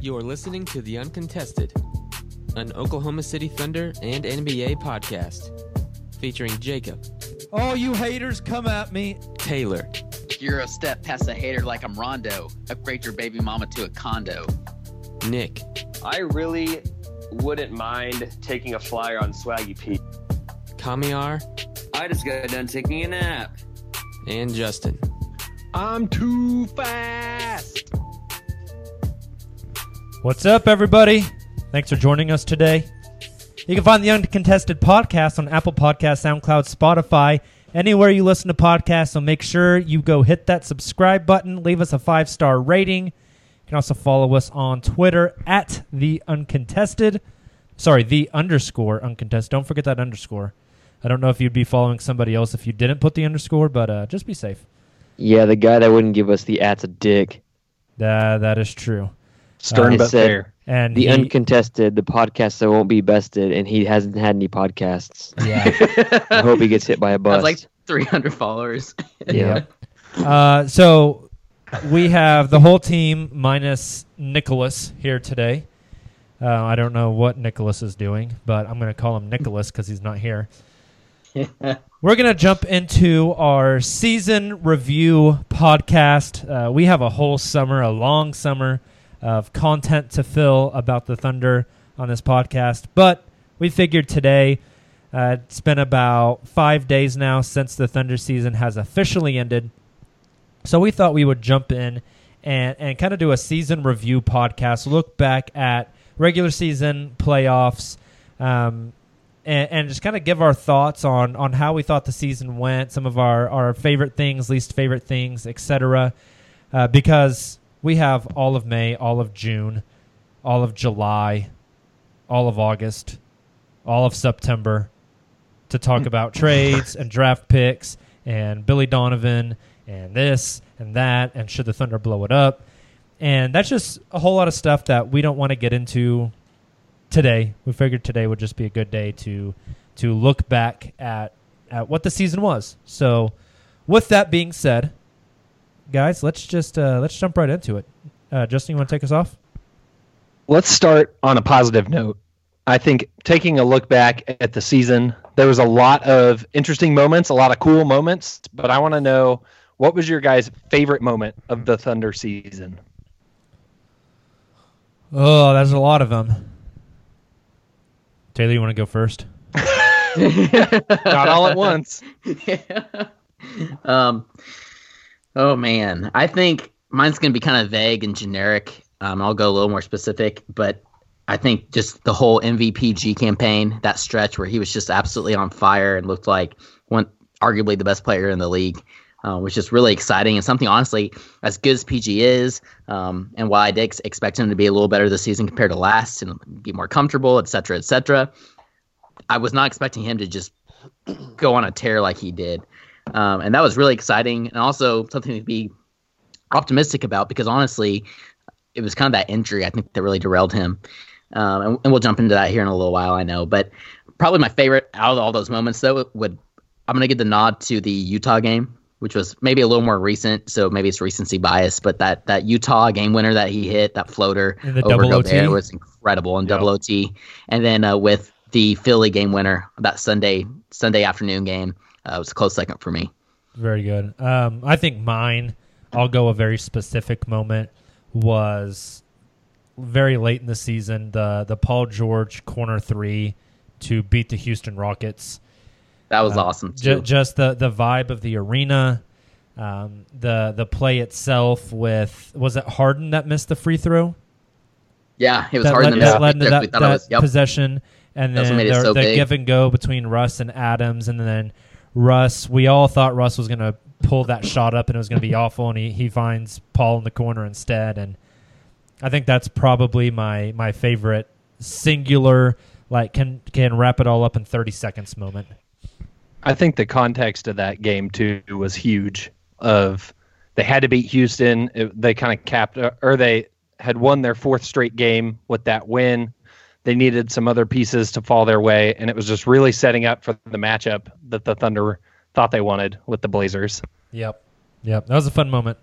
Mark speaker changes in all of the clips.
Speaker 1: You are listening to The Uncontested, an Oklahoma City Thunder and NBA podcast featuring Jacob,
Speaker 2: All you haters, come at me.
Speaker 1: Taylor,
Speaker 3: You're a step past a hater like I'm Rondo. Upgrade your baby mama to a condo.
Speaker 1: Nick,
Speaker 4: I really wouldn't mind taking a flyer on Swaggy P.
Speaker 1: Kamiar,
Speaker 5: I just got done taking a nap.
Speaker 1: and Justin.
Speaker 2: I'm too fast. What's up, everybody? Thanks for joining us today. You can find the Uncontested Podcast on Apple Podcasts, SoundCloud, Spotify, anywhere you listen to podcasts. So make sure you go hit that subscribe button, leave us a five star rating. You can also follow us on Twitter at the Uncontested. Sorry, the underscore Uncontested. Don't forget that underscore. I don't know if you'd be following somebody else if you didn't put the underscore, but uh, just be safe.
Speaker 6: Yeah, the guy that wouldn't give us the at's a dick.
Speaker 2: That that is true.
Speaker 7: Stern
Speaker 6: Uh,
Speaker 7: but
Speaker 6: said-
Speaker 7: fair.
Speaker 2: And
Speaker 6: The
Speaker 2: he-
Speaker 6: uncontested, the podcast that won't be bested, and he hasn't had any podcasts.
Speaker 2: yeah.
Speaker 6: I hope he gets hit by a bus.
Speaker 3: That's like 300 followers.
Speaker 6: yeah.
Speaker 2: Uh, so we have the whole team minus Nicholas here today. Uh, I don't know what Nicholas is doing, but I'm going to call him Nicholas because he's not here. We're going to jump into our season review podcast. Uh, we have a whole summer, a long summer of content to fill about the Thunder on this podcast, but we figured today uh, it's been about five days now since the Thunder season has officially ended. So we thought we would jump in and, and kind of do a season review podcast, look back at regular season playoffs, um, and, and just kind of give our thoughts on, on how we thought the season went, some of our, our favorite things, least favorite things, etc. Uh, because we have all of May, all of June, all of July, all of August, all of September to talk mm. about trades and draft picks and Billy Donovan and this and that and should the Thunder blow it up. And that's just a whole lot of stuff that we don't want to get into today. We figured today would just be a good day to to look back at at what the season was. So, with that being said, guys, let's just uh, let's jump right into it. Uh, Justin, you want to take us off?
Speaker 7: Let's start on a positive note. I think taking a look back at the season, there was a lot of interesting moments, a lot of cool moments, but I want to know what was your guys' favorite moment of the Thunder season?
Speaker 2: Oh, there's a lot of them. Taylor, you want to go first?
Speaker 7: Not all at once.
Speaker 3: um, oh man, I think mine's gonna be kind of vague and generic. Um, I'll go a little more specific, but I think just the whole MVPG campaign, that stretch where he was just absolutely on fire and looked like one arguably the best player in the league, uh, which is really exciting and something honestly as good as PG is, um, and while I did ex- expect him to be a little better this season compared to last and be more comfortable, et cetera, et cetera, I was not expecting him to just go on a tear like he did, um, and that was really exciting and also something to be optimistic about because honestly, it was kind of that injury I think that really derailed him. Um, and, and, we'll jump into that here in a little while, I know. But probably my favorite out of all those moments, though, would I'm going to give the nod to the Utah game, which was maybe a little more recent, so maybe it's recency bias. But that that Utah game winner that he hit, that floater over Gobert was incredible in yep. double OT. And then uh, with the Philly game winner, that Sunday Sunday afternoon game, uh, was a close second for me.
Speaker 2: Very good. Um, I think mine. I'll go a very specific moment was very late in the season, the the Paul George corner three to beat the Houston Rockets.
Speaker 3: That was uh, awesome. Ju-
Speaker 2: just the the vibe of the arena, um, the the play itself. With was it Harden that missed the free throw?
Speaker 3: Yeah, it was that Harden
Speaker 2: that led to that, that was, yep. possession, and then the, so the give and go between Russ and Adams, and then Russ. We all thought Russ was going to pull that shot up and it was going to be awful, and he he finds Paul in the corner instead, and I think that's probably my my favorite singular like can can wrap it all up in 30 seconds moment.
Speaker 7: I think the context of that game too was huge. Of they had to beat Houston. It, they kind of capped, or they had won their fourth straight game with that win. They needed some other pieces to fall their way, and it was just really setting up for the matchup that the Thunder thought they wanted with the Blazers.
Speaker 2: Yep, yep, that was a fun moment.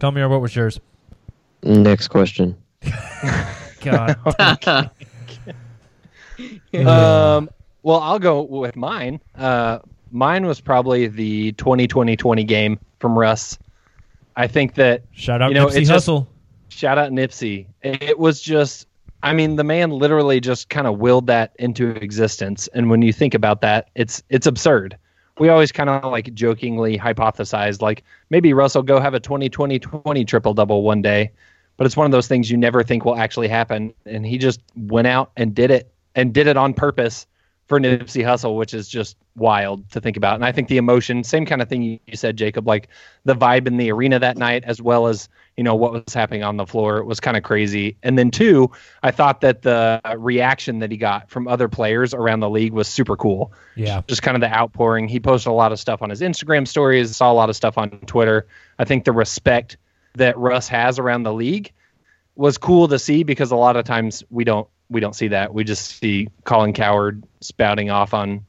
Speaker 2: Kamiar, what was yours?
Speaker 6: Next question.
Speaker 2: God.
Speaker 7: um, well, I'll go with mine. Uh, mine was probably the 2020-20 game from Russ. I think that
Speaker 2: shout out you know, Nipsey Hussle.
Speaker 7: Shout out Nipsey. It was just, I mean, the man literally just kind of willed that into existence. And when you think about that, it's it's absurd. We always kind of like jokingly hypothesized, like maybe Russell go have a 20-20-20 triple double one day, but it's one of those things you never think will actually happen. And he just went out and did it and did it on purpose for Nipsey Hussle, which is just wild to think about. And I think the emotion, same kind of thing you, said, Jacob, like the vibe in the arena that night, as well as you know what was happening on the floor, it was kind of crazy. And then two, I thought that the reaction that he got from other players around the league was super cool.
Speaker 2: Yeah,
Speaker 7: just kind of the outpouring. He posted a lot of stuff on his Instagram stories, saw a lot of stuff on Twitter. I think the respect that Russ has around the league was cool to see because a lot of times we don't we don't see that. We just see Colin Cowherd spouting off on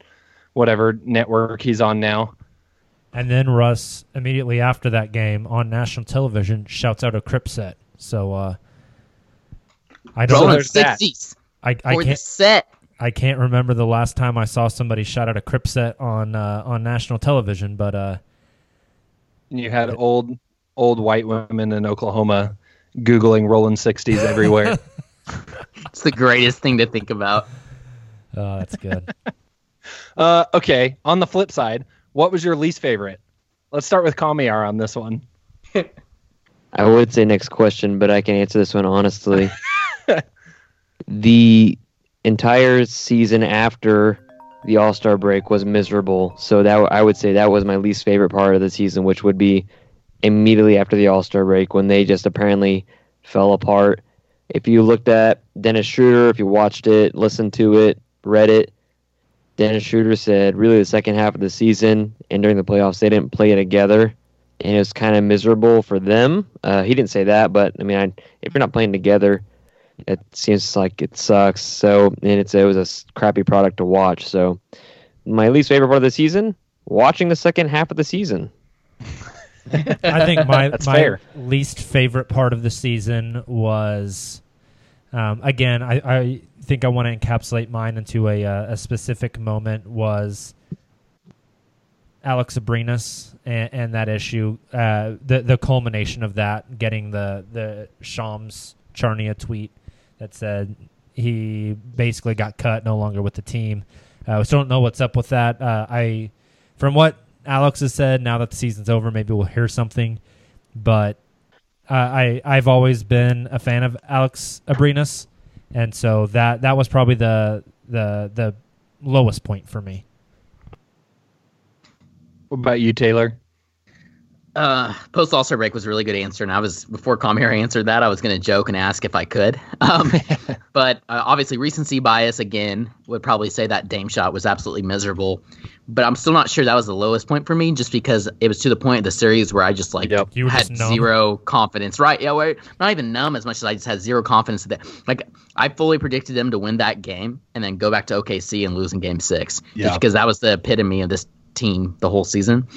Speaker 7: whatever network he's on now.
Speaker 2: And then Russ immediately after that game on national television shouts out a Crip set. So uh,
Speaker 3: I don't know. Sixties.
Speaker 2: I, I can't
Speaker 3: set.
Speaker 2: I can't remember the last time I saw somebody shout out a Crip set on uh, on national television, but uh,
Speaker 7: you had it, old old white women in Oklahoma googling rolling sixties everywhere.
Speaker 3: it's the greatest thing to think about.
Speaker 2: Oh, that's good.
Speaker 7: uh, okay. On the flip side, what was your least favorite? Let's start with Kamiar on this one.
Speaker 6: I would say next question, but I can answer this one honestly. the entire season after the All Star break was miserable, so that I would say that was my least favorite part of the season, which would be immediately after the All Star break when they just apparently fell apart if you looked at Dennis Schroeder, if you watched it, listened to it, read it, Dennis Schroeder said really the second half of the season and during the playoffs they didn't play together, and it was kind of miserable for them. Uh, he didn't say that, but I mean, I, if you're not playing together, it seems like it sucks. So and it's it was a crappy product to watch. So my least favorite part of the season, watching the second half of the season.
Speaker 2: I think my my fair. least favorite part of the season was um, again, I, I think I want to encapsulate mine into a, uh, a specific moment was Alex Abrines and, and that issue, uh, the the culmination of that, getting the the Shams Charania tweet that said he basically got cut, no longer with the team. Uh, still don't know what's up with that. Uh, I, from what Alex has said, now that the season's over, maybe we'll hear something. But uh, I I've always been a fan of Alex Abrines, and so that that was probably the the the lowest point for me.
Speaker 7: What about you, Taylor?
Speaker 3: Uh, post All Star break was a really good answer, and I was before Kamiar answered that, I was going to joke and ask if I could. Um, but uh, obviously, recency bias again would probably say that Dame shot was absolutely miserable. But I'm still not sure that was the lowest point for me, just because it was to the point of the series where I just like
Speaker 7: Yep.
Speaker 2: You
Speaker 3: had zero confidence. Right? Yeah, where, not even numb as much as I just had zero confidence that like I fully predicted them to win that game and then go back to OKC and lose in Game Six,
Speaker 7: Yeah.
Speaker 3: because that was the epitome of this team the whole season.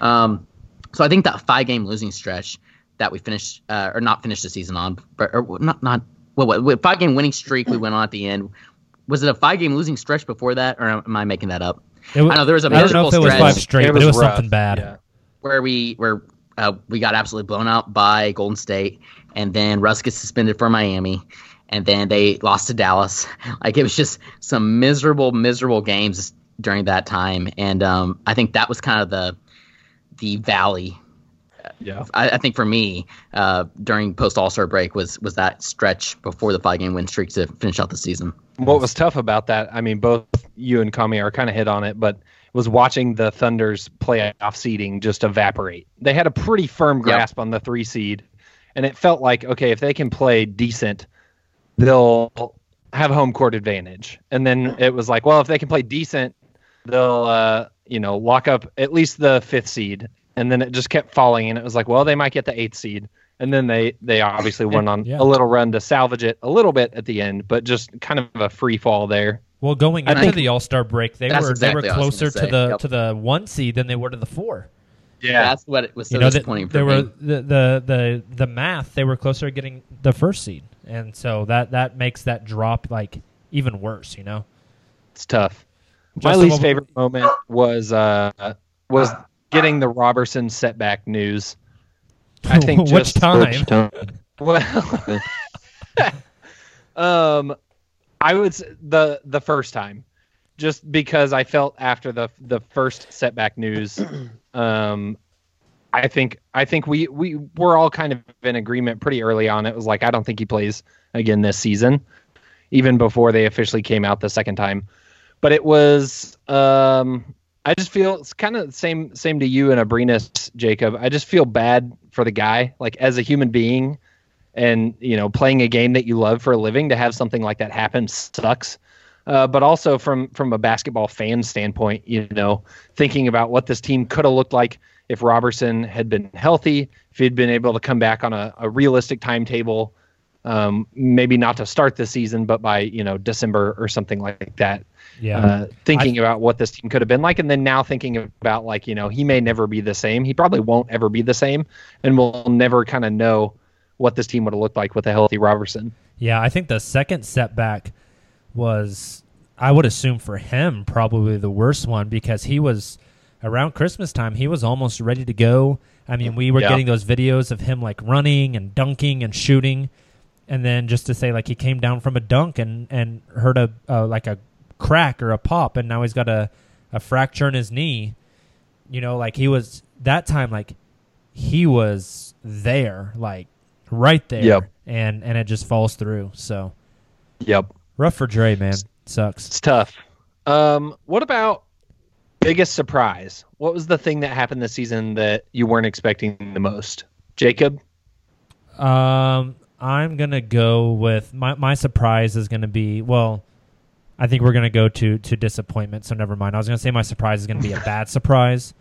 Speaker 3: Um, so I think that five game losing stretch that we finished uh, or not finished the season on, but or not not well, what, what five game winning streak we went on at the end. Was it a five game losing stretch before that, or am I making that up?
Speaker 2: It wa-
Speaker 3: I know there was a
Speaker 2: I don't know
Speaker 3: miserable
Speaker 2: if it was
Speaker 3: stretch
Speaker 2: five straight, but it was something bad.
Speaker 7: Yeah.
Speaker 3: where we where uh, we got absolutely blown out by Golden State, and then Russ gets suspended for Miami, and then they lost to Dallas. Like it was just some miserable, miserable games during that time, and um, I think that was kind of the the valley.
Speaker 7: Yeah.
Speaker 3: I, I think for me, uh, during post All Star break was was that stretch before the five game win streak to finish out the season.
Speaker 7: What was tough about that, I mean, both you and Kami are kind of hit on it, but was watching the Thunder's playoff seeding just evaporate. They had a pretty firm grasp on the three seed, and it felt like, okay, if they can play decent, they'll have home court advantage. And then it was like, well, if they can play decent, they'll, uh, you know, lock up at least the fifth seed. And then it just kept falling, and it was like, well, they might get the eighth seed. And then they they obviously went on
Speaker 2: Yeah.
Speaker 7: a little run to salvage it a little bit at the end, but just kind of a free fall there.
Speaker 2: Well, going
Speaker 7: I
Speaker 2: into the All Star break, they were
Speaker 3: exactly
Speaker 2: they were closer
Speaker 3: gonna
Speaker 2: the
Speaker 3: Yep.
Speaker 2: to the one seed than they were to the four.
Speaker 3: Yeah, That's what it was so
Speaker 2: you know, that
Speaker 3: disappointing
Speaker 2: they
Speaker 3: for
Speaker 2: were
Speaker 3: me.
Speaker 2: the, the the the math. They were closer to getting the first seed, and so that that makes that drop like even worse. You know.
Speaker 7: It's tough. My least favorite moment was uh was getting the Robertson setback news. I think
Speaker 2: Which
Speaker 7: just
Speaker 2: time?
Speaker 6: Which time?
Speaker 7: well, um, I would s- the the first time, just because I felt after the the first setback news, um, I think I think we we were all kind of in agreement pretty early on. It was like I don't think he plays again this season, even before they officially came out the second time. But it was um, I just feel it's kind of same same to you and Abrines, Jacob. I just feel bad for the guy, like as a human being, and you know, playing a game that you love for a living to have something like that happen sucks. Uh, but also from from a basketball fan standpoint, you know, thinking about what this team could have looked like if Robertson had been healthy, if he'd been able to come back on a, a realistic timetable, um, maybe not to start the season, but by you know December or something like that
Speaker 2: Yeah.
Speaker 7: uh, thinking about what this team could have been like, and then now thinking about like you know he may never be the same. He probably won't ever be the same, and we'll never kind of know what this team would have looked like with a healthy Robertson.
Speaker 2: Yeah, I think the second setback was, I would assume for him, probably the worst one because he was around Christmas time. He was almost ready to go. I mean, we were
Speaker 7: Yeah.
Speaker 2: getting those videos of him like running and dunking and shooting, and then just to say like he came down from a dunk and and heard a uh, like a crack or a pop, and now he's got a a fracture in his knee. You know, like he was that time like he was there, like right there,
Speaker 7: Yep.
Speaker 2: and and it just falls through. So
Speaker 7: Yep,
Speaker 2: rough for Dre, man. Sucks.
Speaker 7: it's tough. Um, what about biggest surprise? What was the thing that happened this season that you weren't expecting the most, Jacob?
Speaker 2: Um, I'm gonna go with my my surprise is gonna be well. I think we're gonna go to to disappointment. So never mind. I was gonna say my surprise is gonna be a bad surprise.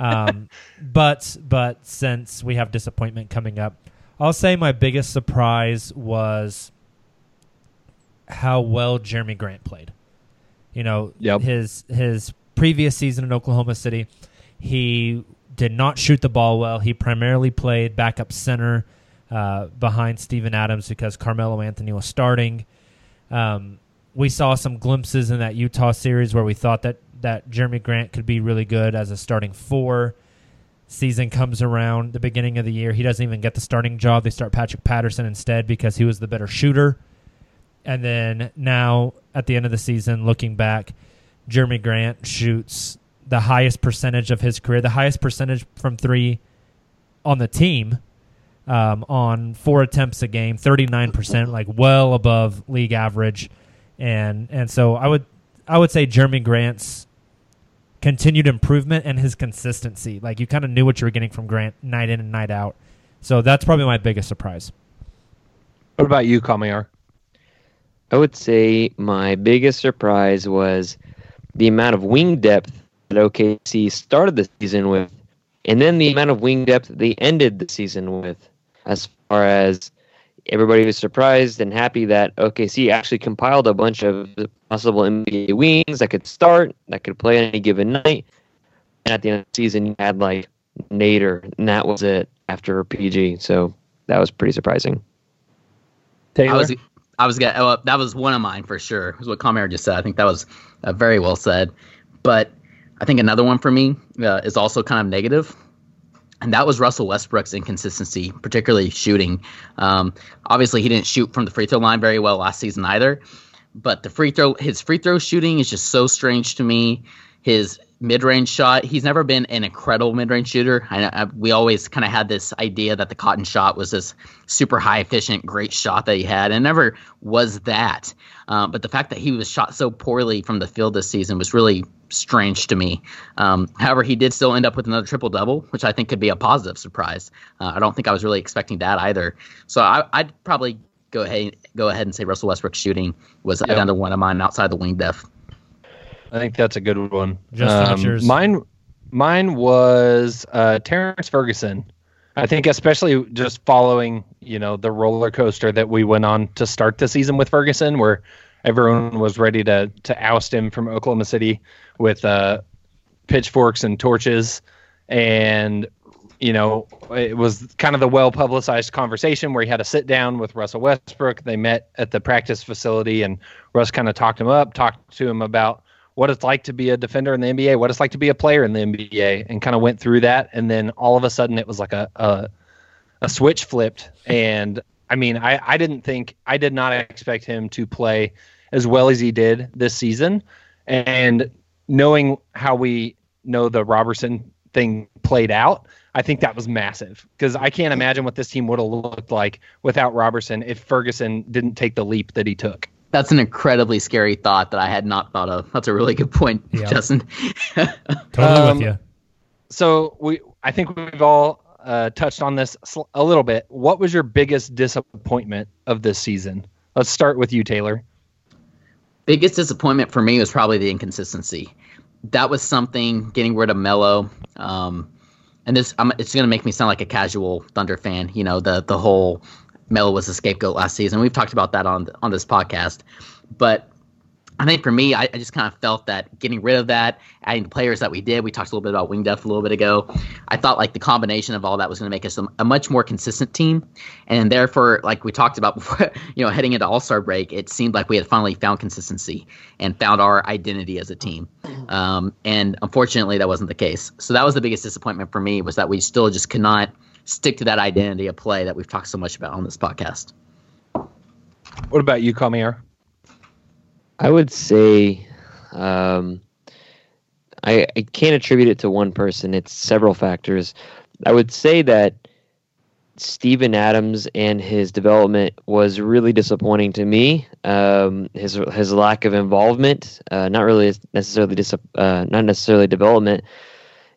Speaker 2: Um, but but since we have disappointment coming up, I'll say my biggest surprise was how well Jerami Grant played. You know,
Speaker 7: Yep.
Speaker 2: his his previous season in Oklahoma City, he did not shoot the ball well. He primarily played backup center uh, behind Steven Adams because Carmelo Anthony was starting. Um, we saw some glimpses in that Utah series where we thought that that Jerami Grant could be really good as a starting four. Season comes around, the beginning of the year, he doesn't even get the starting job. They start Patrick Patterson instead because he was the better shooter. And then now at the end of the season, looking back, Jerami Grant shoots the highest percentage of his career, the highest percentage from three on the team um, on four attempts a game, 39%, like well above league average. And and so I would I would say Jerami Grant's continued improvement and his consistency. Like you kind of knew what you were getting from Grant night in and night out. So that's probably my biggest surprise.
Speaker 7: What about you, Kamiar?
Speaker 6: I would say my biggest surprise was the amount of wing depth that OKC started the season with, and then the amount of wing depth they ended the season with. As far as everybody was surprised and happy that OKC actually compiled a bunch of possible NBA wings that could start, that could play on any given night. And at the end of the season, you had like Nader, and that was it after PG. So that was pretty surprising.
Speaker 7: Taylor?
Speaker 3: I was, I was gonna. Oh, that was one of mine for sure. Was what Kamiar just said. I think that was uh, very well said. But I think another one for me uh, is also kind of negative, and that was Russell Westbrook's inconsistency, particularly shooting. Um, obviously, he didn't shoot from the free throw line very well last season either. But the free throw, his free throw shooting is just so strange to me. His mid-range shot. He's never been an incredible mid-range shooter. I, I, we always kind of had this idea that the Cotton shot was this super high efficient, great shot that he had, and never was that. Um, but the fact that he was shot so poorly from the field this season was really strange to me. Um, however, he did still end up with another triple double, which I think could be a positive surprise. Uh, I don't think I was really expecting that either. So I, would probably go ahead go ahead and say Russell Westbrook's shooting was yep. another one of mine outside the wing depth.
Speaker 7: I think that's a good one. Just um, mine, mine was uh, Terrence Ferguson. I think especially just following, you know, the roller coaster that we went on to start the season with Ferguson, where everyone was ready to to oust him from Oklahoma City with uh, pitchforks and torches, and you know, it was kind of the well publicized conversation where he had a sit down with Russell Westbrook. They met at the practice facility, and Russ kind of talked him up, talked to him about what it's like to be a defender in the NBA, what it's like to be a player in the NBA, and kind of went through that. And then all of a sudden, it was like a a, a switch flipped. And I mean, I, I didn't think I did not expect him to play as well as he did this season. And knowing how we know the Robertson thing played out, I think that was massive because I can't imagine what this team would have looked like without Robertson if Ferguson didn't take the leap that he took
Speaker 3: that's an incredibly scary thought that I had not thought of. That's a really good point, yeah. Justin.
Speaker 2: totally um, with you.
Speaker 7: So we, I think we've all uh, touched on this a little bit. What was your biggest disappointment of this season? Let's start with you, Taylor.
Speaker 3: Biggest disappointment for me was probably the inconsistency. That was something getting rid of Melo. Um, and this, I'm, it's going to make me sound like a casual Thunder fan. You know, the the whole Melo was a scapegoat last season. We've talked about that on on this podcast, but I think for me, I, I, just kind of felt that getting rid of that, adding the players that we did, we talked a little bit about wing depth a little bit ago. I thought like the combination of all that was going to make us a, a, much more consistent team, and therefore, like we talked about before, you know, heading into All Star break, it seemed like we had finally found consistency and found our identity as a team. Um, and unfortunately, that wasn't the case. So that was the biggest disappointment for me was that we still just could not stick to that identity of play that we've talked so much about on this podcast.
Speaker 7: What about you, Kamiar?
Speaker 6: I would say um, I, I can't attribute it to one person. It's several factors. I would say that Steven Adams and his development was really disappointing to me. Um, his his lack of involvement, uh, not really necessarily dis- uh, not necessarily development,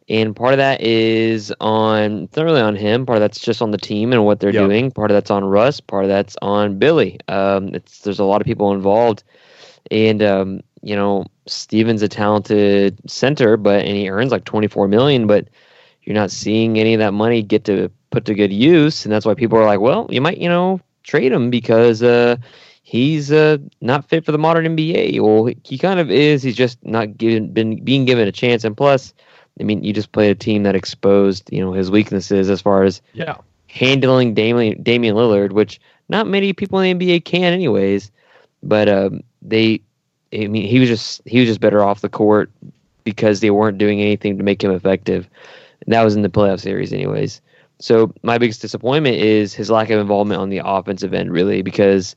Speaker 6: and part of that is on not really on him. Part of that's just on the team and what they're yep. doing. Part of that's on Russ. Part of that's on Billy. Um, it's there's a lot of people involved, and um, you know Steven's a talented center, but and he earns like 24 million, but you're not seeing any of that money get to put to good use, and that's why people are like, well, you might you know trade him because uh, he's uh, not fit for the modern NBA. Well, he kind of is. He's just not given been being given a chance, and plus I mean, you just played a team that exposed, you know, his weaknesses as far as
Speaker 7: yeah
Speaker 6: handling Damian, Damian Lillard, which not many people in the NBA can, anyways. But um, they, I mean, he was just he was just better off the court because they weren't doing anything to make him effective. And that was in the playoff series, anyways. So my biggest disappointment is his lack of involvement on the offensive end, really, because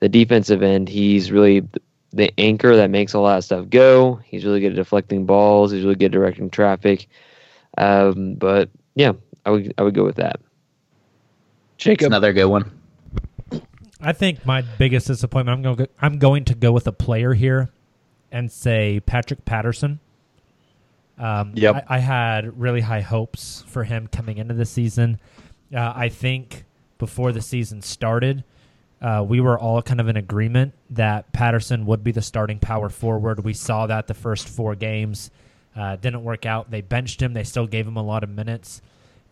Speaker 6: the defensive end, he's really the anchor that makes a lot of stuff go. He's really good at deflecting balls. He's really good at directing traffic. Um, but yeah, I would I would go with that.
Speaker 3: Jacob, another good one.
Speaker 2: I think my biggest disappointment. I'm going. To, I'm going to go with a player here, and say Patrick Patterson. Um,
Speaker 7: Yep.
Speaker 2: I, I had really high hopes for him coming into the season. Uh, I think before the season started, uh, we were all kind of in agreement that Patterson would be the starting power forward. We saw that the first four games uh, didn't work out. They benched him. They still gave him a lot of minutes,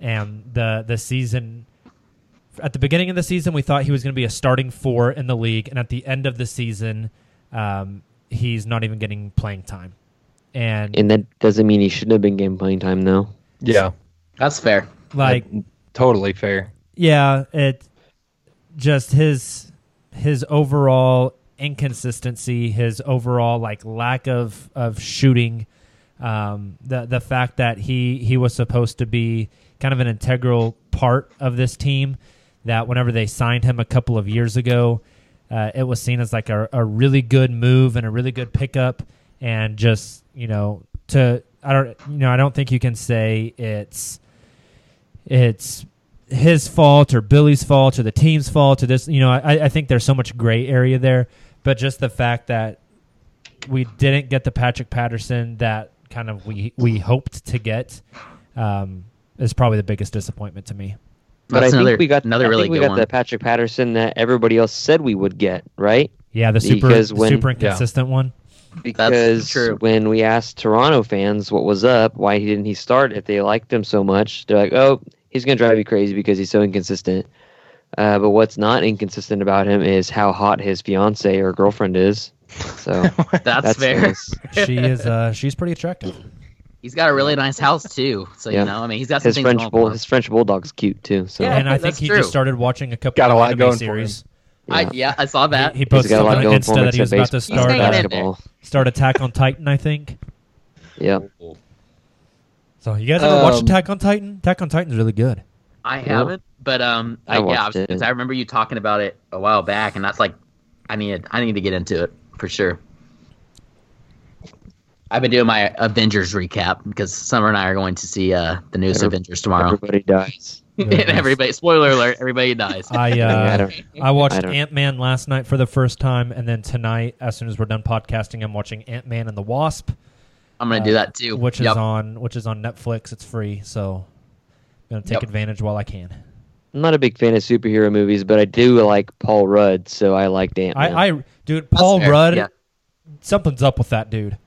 Speaker 2: and the the season. At the beginning of the season, we thought he was going to be a starting four in the league, and at the end of the season, um, he's not even getting playing time. And
Speaker 6: And that doesn't mean he shouldn't have been getting playing time though.
Speaker 7: Yeah,
Speaker 3: That's fair.
Speaker 2: like
Speaker 7: totally fair.
Speaker 2: Yeah, it just his his overall inconsistency, his overall like lack of of shooting, um, the the fact that he he was supposed to be kind of an integral part of this team. That whenever they signed him a couple of years ago, uh, it was seen as like a, a really good move and a really good pickup, and just you know to I don't you know I don't think you can say it's it's his fault or Billy's fault or the team's fault or this. You know, I, I think there's so much gray area there. But just the fact that we didn't get the Patrick Patterson that kind of we we hoped to get um, is probably the biggest disappointment to me.
Speaker 6: But
Speaker 3: That's
Speaker 6: I
Speaker 3: another
Speaker 6: think we got
Speaker 3: another
Speaker 6: I
Speaker 3: really
Speaker 6: think we
Speaker 3: good
Speaker 6: got
Speaker 3: one.
Speaker 6: the Patrick Patterson that everybody else said we would get, right?
Speaker 2: Yeah, the super
Speaker 6: Because when-
Speaker 2: super inconsistent one.
Speaker 6: Because
Speaker 3: true.
Speaker 6: when we asked Toronto fans what was up, why didn't he start if they liked him so much, they're like, "Oh, he's gonna drive you crazy because he's so inconsistent." Uh, but what's not inconsistent about him is how hot his fiance or girlfriend is. So
Speaker 3: That's,
Speaker 6: that's
Speaker 3: fair.
Speaker 6: nice.
Speaker 2: She is uh, she's pretty attractive.
Speaker 3: He's got a really nice house too. So
Speaker 6: Yeah.
Speaker 3: you know, I mean, he's got some
Speaker 6: His French bull, his French bulldog's cute too. So
Speaker 3: Yeah.
Speaker 2: and I think he
Speaker 3: true.
Speaker 2: just started watching a couple
Speaker 7: Got a
Speaker 2: of
Speaker 7: lot
Speaker 2: anime
Speaker 7: going for
Speaker 2: series.
Speaker 3: I,
Speaker 6: yeah.
Speaker 3: yeah, I saw that.
Speaker 2: He, he posted
Speaker 6: got a lot
Speaker 2: on
Speaker 6: going
Speaker 2: Insta that he was about to start
Speaker 3: hanging
Speaker 2: uh,
Speaker 3: in there.
Speaker 6: basketball.
Speaker 2: start Attack on Titan. I think.
Speaker 6: Yeah.
Speaker 2: So you guys ever watch
Speaker 7: Um,
Speaker 2: Attack on Titan? Attack on Titan's really good.
Speaker 3: I haven't, but um,
Speaker 6: I
Speaker 3: I, yeah,
Speaker 6: watched
Speaker 3: because. I remember you talking about it a while back, and that's like, I need, I need to get into it for sure. I've been doing my Avengers recap because Summer and I are going to see uh the newest
Speaker 6: Every-
Speaker 3: Avengers tomorrow.
Speaker 6: Everybody dies.
Speaker 3: and everybody, spoiler alert, everybody dies.
Speaker 2: I
Speaker 6: I
Speaker 2: uh,
Speaker 6: don't-
Speaker 2: I watched Ant Man last night for the first time, and then tonight, as soon as we're done podcasting, I'm watching Ant Man and the Wasp,
Speaker 3: I'm gonna do that too.
Speaker 2: which
Speaker 3: Yep.
Speaker 2: is on which is on Netflix. It's free, so I'm gonna take
Speaker 3: Yep.
Speaker 2: advantage while I can.
Speaker 6: I'm not a big fan of superhero movies, but I do like Paul Rudd, so I like Ant Man.
Speaker 2: I, I dude, Paul Rudd,
Speaker 3: yeah.
Speaker 2: something's up with that dude.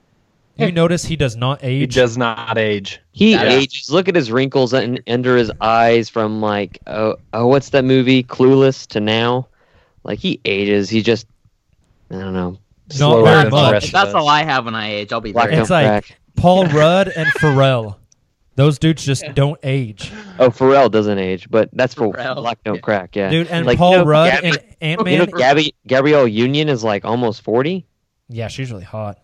Speaker 2: You notice he does not age.
Speaker 7: He does not age.
Speaker 6: He
Speaker 3: Yeah.
Speaker 6: ages. Look at his wrinkles un- under his eyes from like oh, oh what's that movie Clueless to now. Like he ages. He just I don't know.
Speaker 2: Not
Speaker 7: Slower
Speaker 2: very
Speaker 7: than
Speaker 2: much.
Speaker 3: If that's all I have when I age, I'll be
Speaker 6: Black
Speaker 3: there.
Speaker 2: It's like-
Speaker 6: crack.
Speaker 2: Paul Rudd and Pharrell. Those dudes just don't age,
Speaker 6: Oh, Pharrell doesn't age, but that's for
Speaker 3: Pharrell,
Speaker 6: Black Don't
Speaker 3: yeah.
Speaker 6: Crack. Yeah,
Speaker 2: dude. And
Speaker 6: Like,
Speaker 2: Paul
Speaker 6: you know,
Speaker 2: Rudd
Speaker 6: Gabby-
Speaker 2: and Ant Man.
Speaker 6: You know, Gabby Gabrielle Union is like almost forty.
Speaker 2: yeah, she's really hot.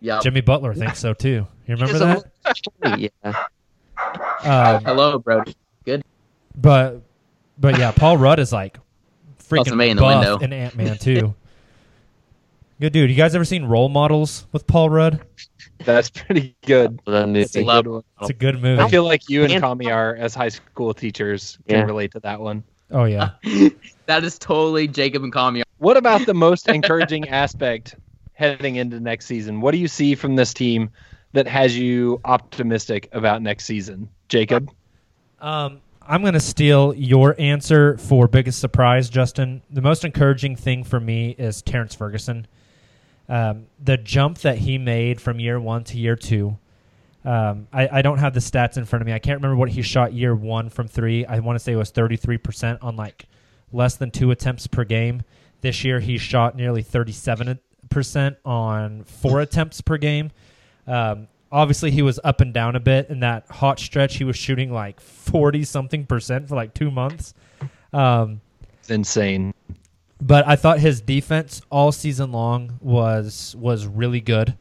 Speaker 3: Yep.
Speaker 2: Jimmy Butler thinks so too. You remember that?
Speaker 3: a-
Speaker 6: yeah,
Speaker 2: Um,
Speaker 3: Hello, Brody. Good.
Speaker 2: But but yeah, Paul Rudd is like freaking
Speaker 3: somebody in the
Speaker 2: buff
Speaker 3: window.
Speaker 2: in Ant Man too. Good dude. You guys ever seen Role Models with Paul Rudd?
Speaker 7: That's pretty good. It's a
Speaker 3: Love-
Speaker 7: good one.
Speaker 2: It's a good movie.
Speaker 7: I feel like you and
Speaker 6: And-
Speaker 7: Kamiar, as high school teachers, can
Speaker 6: Yeah.
Speaker 7: relate to that one.
Speaker 2: oh yeah.
Speaker 3: That is totally Jacob and Kami.
Speaker 7: What about the most encouraging aspect heading into next season? What do you see from this team that has you optimistic about next season, Jacob?
Speaker 2: Um, I'm going to steal your answer for biggest surprise, Justin. The most encouraging thing for me is Terrence Ferguson. Um, the jump that he made from year one to year two. Um, I, I don't have the stats in front of me. I can't remember what he shot year one from three. I want to say it was 33% on like less than two attempts per game. This year he shot nearly 37% on four attempts per game. Um, obviously, he was up and down a bit in that hot stretch. He was shooting like 40 something percent for like two months. Um,
Speaker 7: It's insane.
Speaker 2: but I thought his defense all season long was was really good.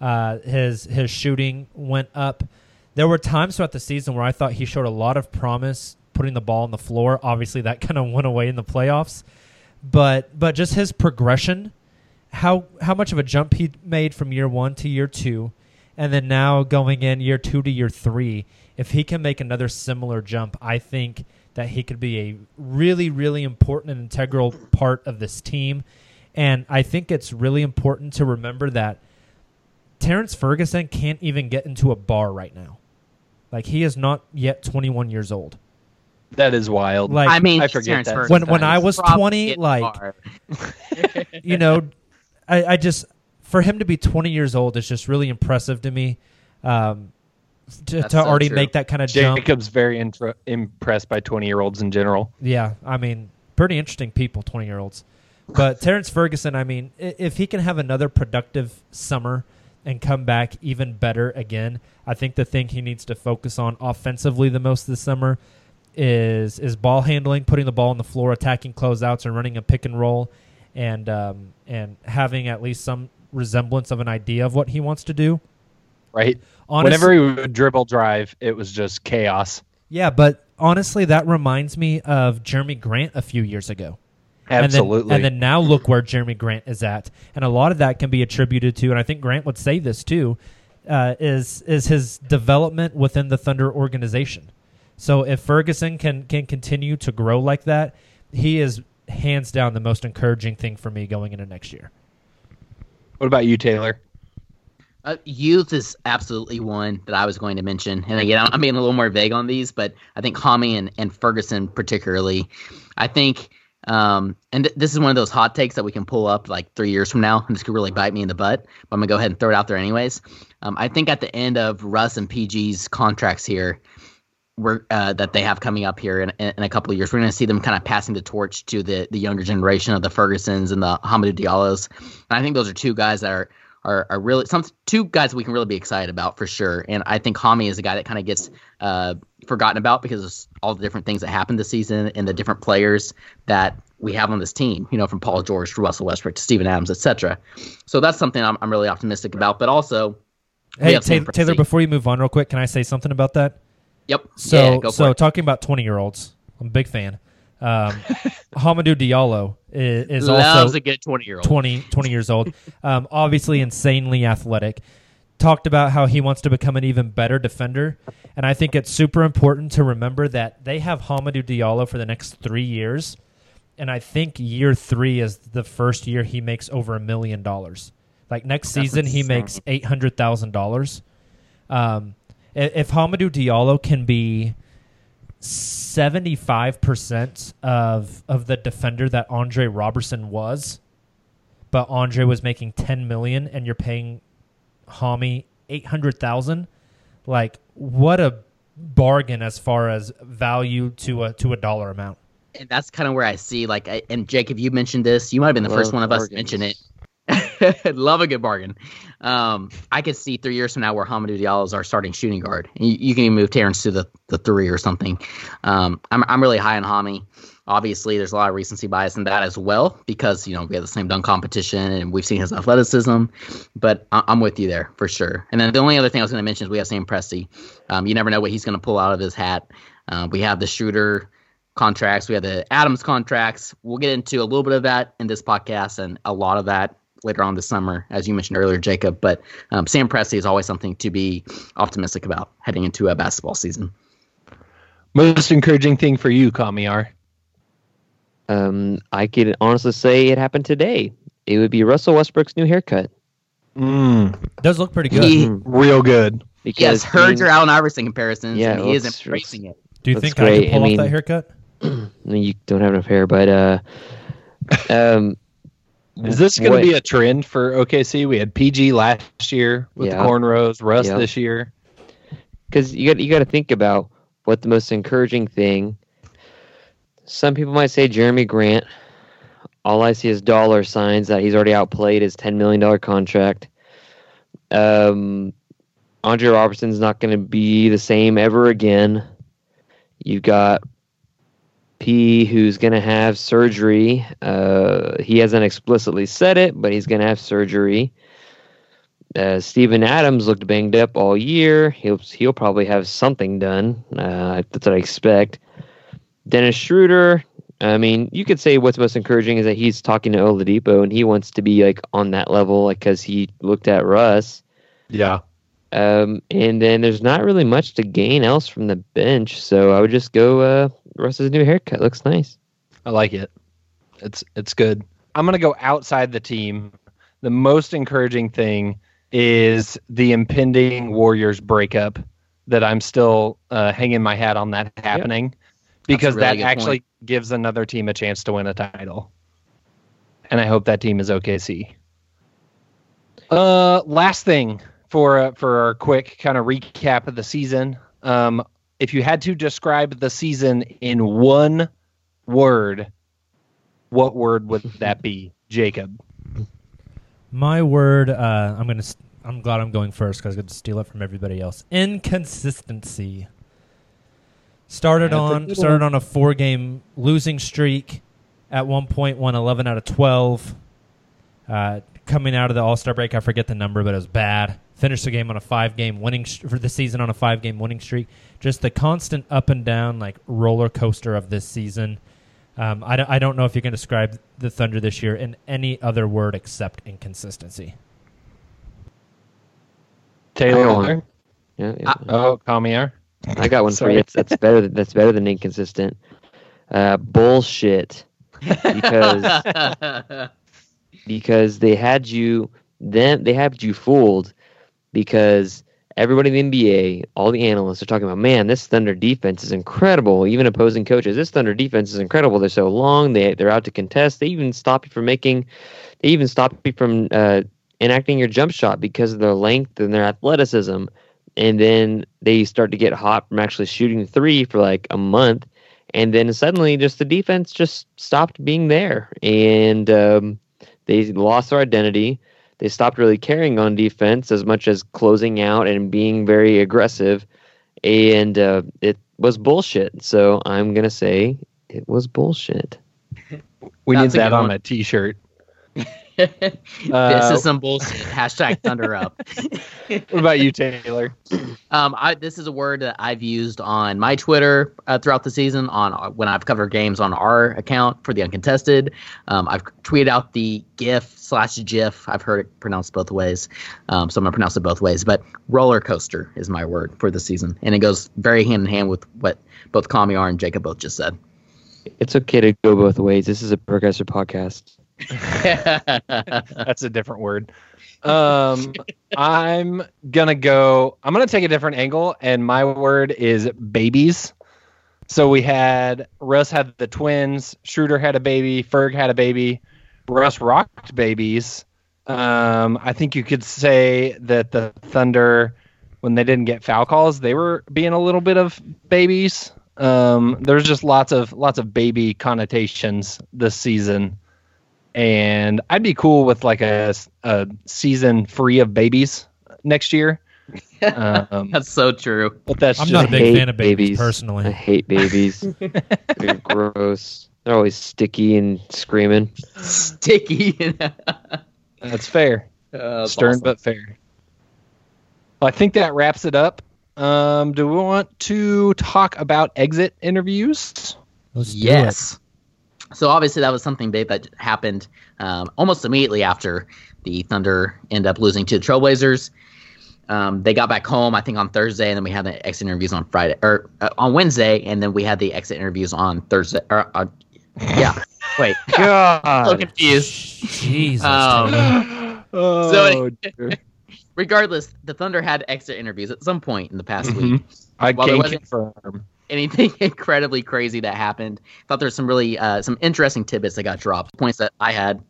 Speaker 2: Uh, his his shooting went up. There were times throughout the season where I thought he showed a lot of promise putting the ball on the floor. Obviously, that kind of went away in the playoffs. But but just his progression, how how much of a jump he made from year one to year two, and then now going in year two to year three. If he can make another similar jump, I think that he could be a really really important and integral part of this team. And I think it's really important to remember that Terrence Ferguson can't even get into a bar right now. Like he is not yet 21 years old.
Speaker 7: That is wild.
Speaker 2: Like
Speaker 3: I mean,
Speaker 7: I forget
Speaker 3: Terrence
Speaker 7: that.
Speaker 3: Ferguson.
Speaker 2: When- when I was 20, like- you know, I, I just for him to be 20 years old is just really impressive to me. Um, to, to
Speaker 3: so
Speaker 2: already
Speaker 3: true.
Speaker 2: make that kind of jump.
Speaker 7: Jacob's very intro- impressed by 20 year olds in general.
Speaker 2: Yeah, I mean, pretty interesting people, 20 year olds. But Terrence Ferguson, I mean, if he can have another productive summer and come back even better again, I think the thing he needs to focus on offensively the most this summer is is ball handling, putting the ball on the floor, attacking closeouts, and running a pick and roll, and um, and having at least some resemblance of an idea of what he wants to do.
Speaker 7: Right?
Speaker 2: Honest-
Speaker 7: Whenever he would dribble drive, it was just chaos.
Speaker 2: yeah, but honestly, that reminds me of Jerami Grant a few years ago. And then-
Speaker 7: Absolutely.
Speaker 2: And then, now look where Jerami Grant is at, and a lot of that can be attributed to, and I think Grant would say this too, uh, is is his development within the Thunder organization. So if Ferguson can can continue to grow like that, he is hands down the most encouraging thing for me going into next year.
Speaker 7: what about you, Taylor?
Speaker 3: Uh, youth is absolutely one that I was going to mention. And again, I'm- I'm being a little more vague on these, but I think Hami and, and Ferguson particularly. I think, um, and th- this is one of those hot takes that we can pull up like three years from now, and this could really bite me in the butt. But I'm gonna go ahead and throw it out there anyways. Um, I think at the end of Russ and PG's contracts here, we're uh, that they have coming up here in, in, a couple of years, we're gonna see them kind of passing the torch to the the younger generation of the Fergusons and the Hamidou Diallos. And I think those are two guys that are are, are really some two guys we can really be excited about for sure. And I think Hami is a guy that kind of gets uh, forgotten about because of all the different things that happened this season and the different players that we have on this team. You know, from Paul George to Russell Westbrook to Steven Adams, etc. So that's something I'm, I'm really optimistic about. But also,
Speaker 2: Hey Taylor, Taylor, before you move on, real quick, can I say something about that?
Speaker 3: Yep.
Speaker 2: So,
Speaker 3: yeah,
Speaker 2: so talking about twenty year olds, I'm a big fan. Um, Hamidou Diallo is, is also
Speaker 3: a good 20 year old.
Speaker 2: 20, 20 years old. Um, obviously, insanely athletic. Talked about how he wants to become an even better defender. And I think it's super important to remember that they have Hamidou Diallo for the next three years. And I think year three is the first year he makes over a million dollars. Like next season, he makes $800,000. Um, i- if Hamidou Diallo can be 75% of of the defender that Andre Robertson was, but Andre was making 10 million and you're paying Hami 800,000, like what a bargain as far as value to a to a dollar amount.
Speaker 3: and that's kind of where I see like, I, and Jacob, you mentioned this. You might have been the first one of us to mention it. Love a good bargain. Um, I could see three years from now where Hamidou Diallo is our starting shooting guard. You, you can even move Terrence to the, the three or something. Um, I'm I'm really high on Hami. Obviously, there's a lot of recency bias in that as well because you know we have the same dunk competition and we've seen his athleticism. But I, I'm with you there for sure. And then the only other thing I was going to mention is we have Sam Presti. Um, you never know what he's going to pull out of his hat. Uh, we have the Schroeder contracts. We have the Adams contracts. We'll get into a little bit of that in this podcast and a lot of that later on this summer, as you mentioned earlier, Jacob. But um, Sam Presti is always something to be optimistic about heading into a basketball season.
Speaker 7: Most encouraging thing for you, Kamiar.
Speaker 6: Um, I could honestly say it happened today. It would be Russell Westbrook's new haircut.
Speaker 7: Mm,
Speaker 2: Does look pretty good.
Speaker 3: He,
Speaker 7: real good.
Speaker 6: Because
Speaker 3: he has heard
Speaker 6: I mean,
Speaker 3: your Allen Iverson comparisons,
Speaker 6: Yeah,
Speaker 3: and he is
Speaker 6: let's-
Speaker 3: embracing it.
Speaker 2: Do you
Speaker 6: That's
Speaker 2: think I
Speaker 6: can
Speaker 2: pull
Speaker 6: I
Speaker 2: off that haircut?
Speaker 6: I mean, you don't have enough hair, but uh, um,
Speaker 7: Is this going to be a trend for OKC? We had PG last year with the cornrows, Russ
Speaker 6: Yeah.
Speaker 7: this year.
Speaker 6: because you got you got to think about what the most encouraging thing. Some people might say Jerami Grant. All I see is dollar signs that he's already outplayed his ten million dollar contract. Um, Andre Robertson's not going to be the same ever again. You've got P, who's going to have surgery. Uh, he hasn't explicitly said it, but he's going to have surgery. Uh, Steven Adams looked banged up all year. He'll he'll probably have something done. Uh, that's what I expect. Dennis Schroeder. I mean, you could say what's most encouraging is that he's talking to Oladipo and he wants to be like on that level, like because he looked at Russ.
Speaker 7: Yeah.
Speaker 6: Um, and then there's not really much to gain else from the bench, so I would just go uh, Russ's new haircut. Looks nice.
Speaker 7: I like it. It's it's good. I'm gonna go outside the team. The most encouraging thing is the impending Warriors breakup that I'm still uh, hanging my hat on that happening because
Speaker 3: really
Speaker 7: that actually
Speaker 3: point.
Speaker 7: gives another team a chance to win a title. And I hope that team is OKC. Uh, last thing for uh, for our quick kind of recap of the season. Um, if you had to describe the season in one word, what word would that be, Jacob?
Speaker 2: My word. Uh, I'm gonna. I'm glad I'm going first because I could steal it from everybody else. Inconsistency. Started
Speaker 7: That's a
Speaker 2: on started
Speaker 7: one.
Speaker 2: on a four game losing streak. At one point, won 11 out of 12. Uh, coming out of the All Star break, I forget the number, but it was bad. Finished the game on a five game winning st- for the season on a five game winning streak. Just the constant up and down like roller coaster of this season. Um, I, don't, I don't know if you can describe the Thunder this year in any other word except inconsistency.
Speaker 7: Taylor.
Speaker 6: Yeah, yeah.
Speaker 7: Oh, Kamiar.
Speaker 6: I got one for you. That's, that's better. Than, that's better than inconsistent. Uh, bullshit. Because because they had you then they had you fooled because everybody in the NBA, all the analysts are talking about, man, this Thunder defense is incredible. Even opposing coaches, this Thunder defense is incredible. They're so long. They they're out to contest. They even stop you from making. They even stop you from uh, enacting your jump shot because of their length and their athleticism. And then they start to get hot from actually shooting three for like a month. And then suddenly, just the defense just stopped being there, and um, they lost their identity. They stopped really caring on defense as much as closing out and being very aggressive, and uh, it was bullshit. So I'm gonna say it was bullshit.
Speaker 7: We
Speaker 3: That's
Speaker 7: need that on
Speaker 3: one.
Speaker 7: a T-shirt.
Speaker 3: This
Speaker 7: Uh,
Speaker 3: is some bullshit. Hashtag Thunder Up.
Speaker 7: What about you, Taylor?
Speaker 3: Um, I, this is a word that I've used on my Twitter uh, throughout the season. On uh, when I've covered games on our account for the uncontested, um, I've tweeted out the GIF slash GIF. I've heard it pronounced both ways, um, so I'm gonna pronounce it both ways. But roller coaster is my word for the season, and it goes very hand in hand with what both Kamiar and Jacob both just said.
Speaker 6: It's okay to go both ways. This is a progressive podcast.
Speaker 7: That's a different word. Um, I'm gonna go. I'm gonna take a different angle, and my word is babies. So we had Russ had the twins, Schroeder had a baby, Ferg had a baby, Russ rocked babies. Um, I think you could say that the Thunder, when they didn't get foul calls, they were being a little bit of babies. Um, there's just lots of lots of baby connotations this season and I'd be cool with like a, a season free of babies next year. Um,
Speaker 3: That's so true.
Speaker 7: but that's
Speaker 2: I'm
Speaker 7: just
Speaker 2: not a big fan of babies,
Speaker 6: babies.
Speaker 2: personally.
Speaker 6: I hate babies. They're gross. They're always sticky and screaming.
Speaker 3: Sticky.
Speaker 7: that's fair.
Speaker 3: Uh,
Speaker 7: Stern
Speaker 3: awesome.
Speaker 7: but fair. Well, I think that wraps it up. Um, do we want to talk about exit interviews?
Speaker 2: Let's do
Speaker 3: Yes. So obviously that was something big that happened um, almost immediately after the Thunder end up losing to the Trailblazers. Um, they got back home, I think, on Thursday, and then we had the exit interviews on Friday or uh, on Wednesday, and then we had the exit interviews on Thursday. Or, uh, yeah, wait, so
Speaker 7: God.
Speaker 3: confused.
Speaker 2: it. Jesus.
Speaker 3: Um,
Speaker 2: Taylor.
Speaker 7: oh,
Speaker 3: Regardless, the Thunder had exit interviews at some point in the past
Speaker 7: Mhm.
Speaker 3: week.
Speaker 7: I
Speaker 3: Well,
Speaker 7: can
Speaker 3: wasn't-
Speaker 7: confirm.
Speaker 3: Anything incredibly crazy that happened. Thought there's some really uh, some interesting tidbits that got dropped. Points that I had.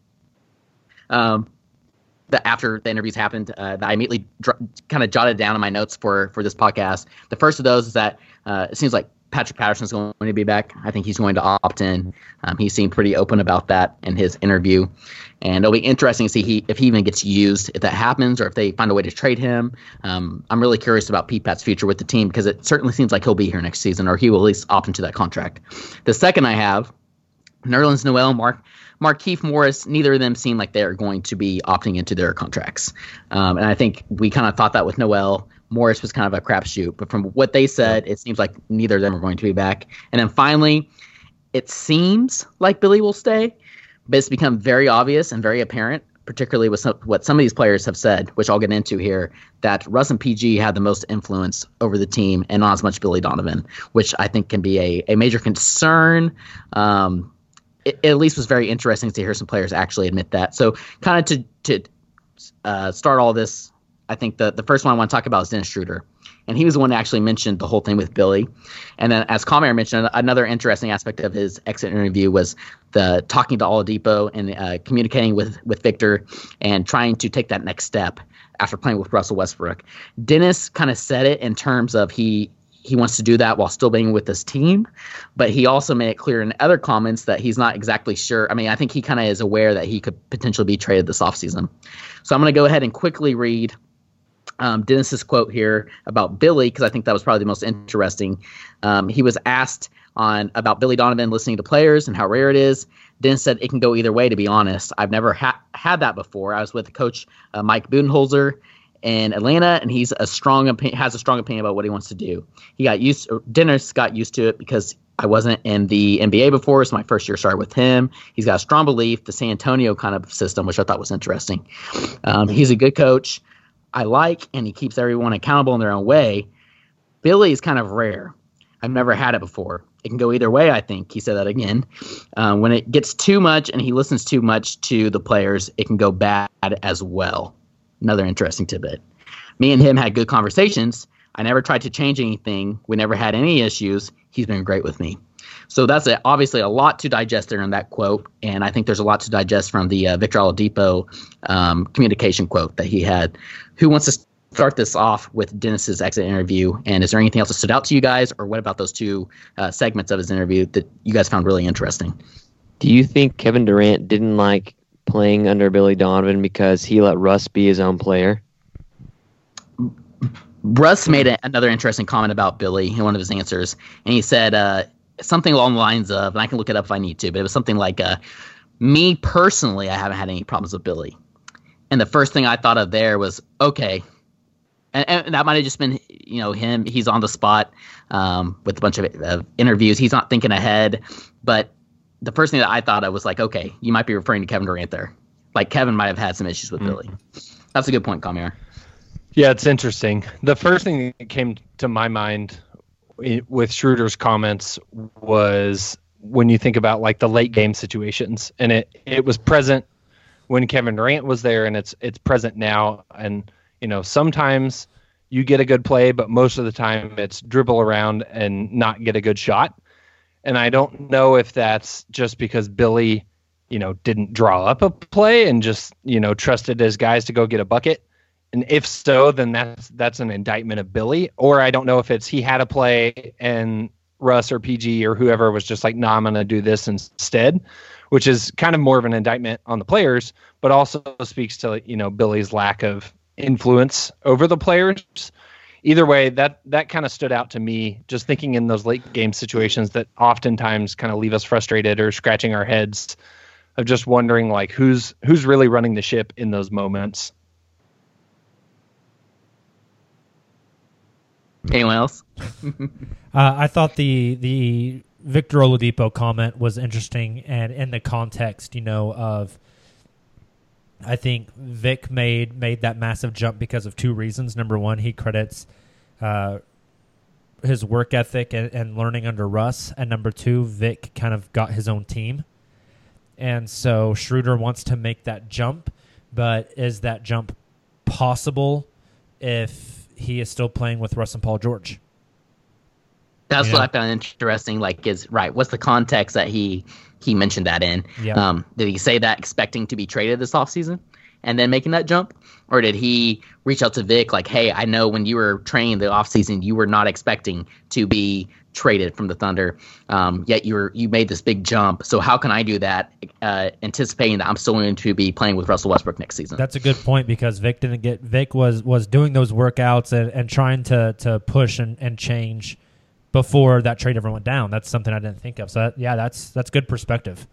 Speaker 3: Um, that after the interviews happened, uh, that I immediately kind of jotted down in my notes for for this podcast. The first of those is that uh, it seems like Patrick Patterson's going to be back. I think he's going to opt in. Um, he seemed pretty open about that in his interview, and it'll be interesting to see he, if he even gets used if that happens, or if they find a way to trade him. Um, I'm really curious about Pete Pat's future with the team because it certainly seems like he'll be here next season, or he will at least opt into that contract. The second I have Nerlens Noel, Mark Markieff Morris, neither of them seem like they are going to be opting into their contracts. Um, and I think we kind of thought that with Noel. Morris was kind of a crapshoot, but from what they said, it seems like neither of them are going to be back. And then finally, it seems like Billy will stay, but it's become very obvious and very apparent, particularly with some, what some of these players have said, which I'll get into here, that Russ and PG had the most influence over the team and not as much Billy Donovan, which I think can be a, a major concern. Um, it, it at least was very interesting to hear some players actually admit that. So, kind of to to uh, start all this I think the, the first one I want to talk about is Dennis Schroeder. And he was the one that actually mentioned the whole thing with Billy. And then, as Kamiar mentioned, another interesting aspect of his exit interview was the talking to Oladipo and uh, communicating with, with Victor and trying to take that next step after playing with Russell Westbrook. Dennis kind of said it in terms of he he wants to do that while still being with his team. But he also made it clear in other comments that he's not exactly sure. I mean, I think he kind of is aware that he could potentially be traded this offseason. So I'm going to go ahead and quickly read um, Dennis's quote here about Billy because I think that was probably the most interesting. Um, he was asked on about Billy Donovan listening to players and how rare it is. Dennis said it can go either way. To be honest, I've never ha- had that before. I was with Coach uh, Mike Budenholzer in Atlanta, and he's a strong opi- has a strong opinion about what he wants to do. He got used. Dennis got used to it because I wasn't in the NBA before, so my first year started with him. He's got a strong belief, the San Antonio kind of system, which I thought was interesting. Um, he's a good coach. I like, and he keeps everyone accountable in their own way. Billy is kind of rare. I've never had it before. It can go either way, I think. He said that again. Um, when it gets too much and he listens too much to the players, it can go bad as well. Another interesting tidbit. Me and him had good conversations. I never tried to change anything. We never had any issues. He's been great with me. So that's a, obviously a lot to digest there in that quote, and I think there's a lot to digest from the uh, Victor Oladipo um, communication quote that he had. Who wants to start this off with Dennis's exit interview? And is there anything else that stood out to you guys, or what about those two uh, segments of his interview that you guys found really interesting?
Speaker 6: Do you think Kevin Durant didn't like playing under Billy Donovan because he let Russ be his own player?
Speaker 3: Russ made a, another interesting comment about Billy in one of his answers, and he said uh, something along the lines of, and I can look it up if I need to, but it was something like, uh, "Me personally, I haven't had any problems with Billy." And the first thing I thought of there was, okay, and, and that might have just been, you know, him. He's on the spot um, with a bunch of uh, interviews. He's not thinking ahead, but the first thing that I thought of was like, okay, you might be referring to Kevin Durant there. Like Kevin might have had some issues with mm. Billy. That's a good point, Kamiar.
Speaker 7: Yeah, it's interesting. The first thing that came to my mind with Schroeder's comments was when you think about like the late game situations, and it it was present when Kevin Durant was there, and it's it's present now. And you know sometimes you get a good play, but most of the time it's dribble around and not get a good shot. And I don't know if that's just because Billy, you know, didn't draw up a play and just you know trusted his guys to go get a bucket and if so, then that's that's an indictment of Billy. Or I don't know if it's he had a play and Russ or PG or whoever was just like, "No, nah, I'm to do this instead," which is kind of more of an indictment on the players, but also speaks to you know Billy's lack of influence over the players. Either way, that that kind of stood out to me. Just thinking in those late game situations that oftentimes kind of leave us frustrated or scratching our heads of just wondering like who's who's really running the ship in those moments.
Speaker 3: Anyone else?
Speaker 2: uh, I thought the the Victor Oladipo comment was interesting, and in the context, you know, of I think Vic made made that massive jump because of two reasons. Number one, he credits uh, his work ethic and, and learning under Russ, and number two, Vic kind of got his own team, and so Schroeder wants to make that jump, but is that jump possible if he is still playing with Russ and Paul George.
Speaker 3: That's what I found interesting. Like, is right? What's the context that he he mentioned that in?
Speaker 2: Yeah.
Speaker 3: Um, did he say that expecting to be traded this offseason and then making that jump, or did he reach out to Vic like, "Hey, I know when you were training the offseason, you were not expecting to be traded from the Thunder. Um, yet you were you made this big jump. So how can I do that, uh, anticipating that I'm still going to be playing with Russell Westbrook next season?
Speaker 2: That's a good point because Vic didn't get Vic was was doing those workouts and, and trying to to push and, and change before that trade ever went down. That's something I didn't think of. So that, yeah, that's that's good perspective.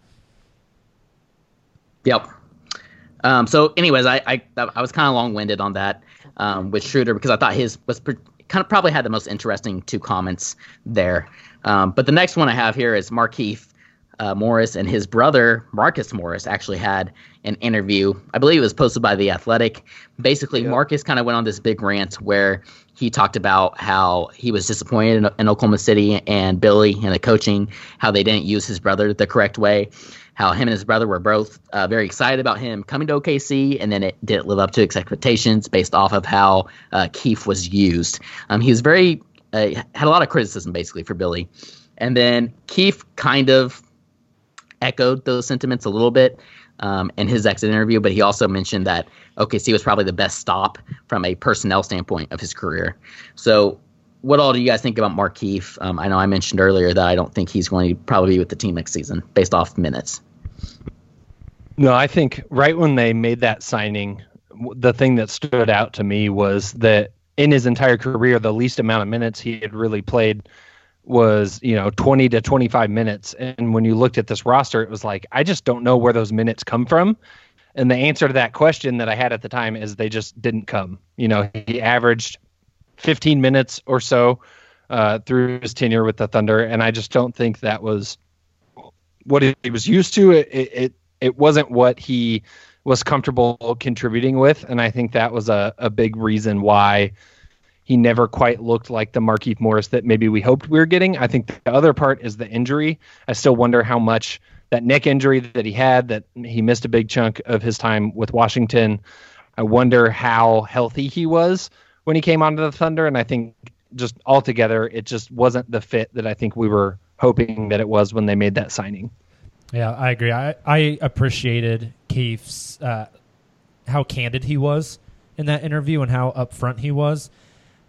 Speaker 3: Yep. Um, so, anyways, I I, I was kind of long winded on that um, with Schroeder because I thought his was kind of probably had the most interesting two comments there. Um, but the next one I have here is Markieff uh, Morris and his brother Marcus Morris actually had an interview. I believe it was posted by the Athletic. Basically, yeah. Marcus kind of went on this big rant where he talked about how he was disappointed in, in, Oklahoma City and Billy and the coaching, how they didn't use his brother the correct way. how him and his brother were both uh, very excited about him coming to OKC, and then it didn't live up to expectations based off of how uh, Keith was used. Um, he was very uh, had a lot of criticism basically for Billy, and then Keith kind of echoed those sentiments a little bit um, in his exit interview, but he also mentioned that OKC was probably the best stop from a personnel standpoint of his career. So, what all do you guys think about Markieff? Um, I know I mentioned earlier that I don't think he's going to probably be with the team next season based off minutes.
Speaker 7: No, I think right when they made that signing, the thing that stood out to me was that in his entire career, the least amount of minutes he had really played was you know 20 to 25 minutes. And when you looked at this roster it was like i just don't know where those minutes come from. And the answer to that question that i had at the time is they just didn't come. You know he averaged 15 minutes or so uh, through his tenure with the thunder. And i just don't think that was what he was used to. It it, it wasn't what he was comfortable contributing with. And i think that was a, a big reason why he never quite looked like the Markieff Morris that maybe we hoped we were getting. I think the other part is the injury. I still wonder how much that neck injury that he had, that he missed a big chunk of his time with Washington. I wonder how healthy he was when he came onto the Thunder. And I think just altogether, it just wasn't the fit that I think we were hoping that it was when they made that signing.
Speaker 2: Yeah, I agree. I, I appreciated Keith's uh, how candid he was in that interview and how upfront he was.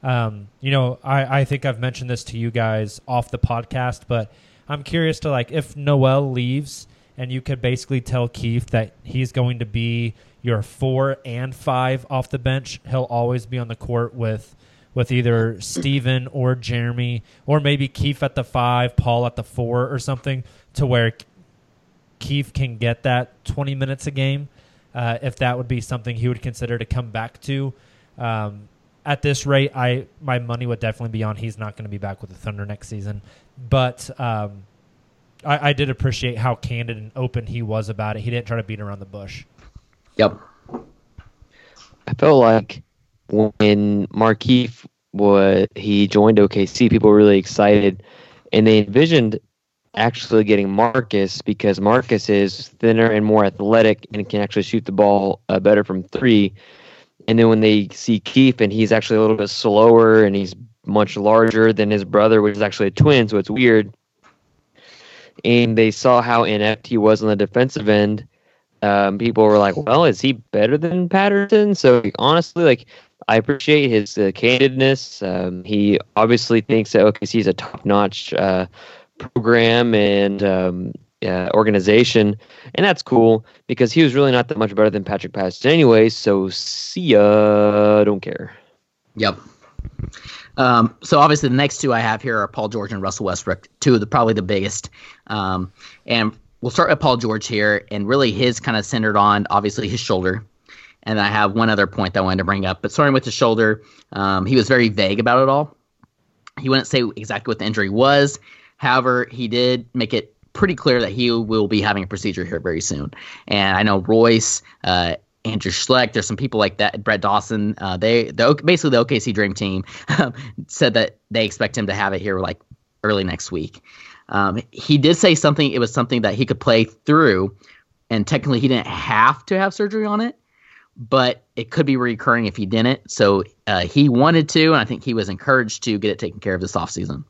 Speaker 2: Um, you know, I, I think I've mentioned this to you guys off the podcast, but I'm curious to like if Noel leaves and you could basically tell Keith that he's going to be your four and five off the bench. He'll always be on the court with with either Steven or Jerami, or maybe Keith at the five, Paul at the four, or something, to where Keith can get that 20 minutes a game. Uh, if that would be something he would consider to come back to. Um, at this rate, I my money would definitely be on he's not going to be back with the Thunder next season. But um, I, I, did appreciate how candid and open he was about it. He didn't try to beat around the bush.
Speaker 3: Yep.
Speaker 6: I felt like when Markieff was he joined OKC, people were really excited, and they envisioned actually getting Marcus because Marcus is thinner and more athletic and can actually shoot the ball uh, better from three. And then when they see Keith and he's actually a little bit slower and he's much larger than his brother, which is actually a twin, so it's weird. And they saw how inept he was on the defensive end. Um, people were like, "Well, is he better than Patterson?" So honestly, like I appreciate his uh, candidness. Um, he obviously thinks that OKC is a top-notch uh, program, and um, uh, organization, and that's cool because he was really not that much better than Patrick Patterson anyway. So see ya. Don't care.
Speaker 3: Yep. Um, so obviously the next two I have here are Paul George and Russell Westbrook, two of the probably the biggest. Um, and we'll start with Paul George here, and really his kind of centered on obviously his shoulder. And I have one other point that I wanted to bring up, but starting with the shoulder, um, he was very vague about it all. He wouldn't say exactly what the injury was. However, he did make it pretty clear that he will be having a procedure here very soon. And I know Royce, uh, Andrew Schlecht, there's some people like that, Brett Dawson. Uh, they, the, basically the OKC Dream Team said that they expect him to have it here like early next week. Um, he did say something. It was something that he could play through, and technically he didn't have to have surgery on it, but it could be recurring if he didn't. So uh, he wanted to, and I think he was encouraged to get it taken care of this offseason.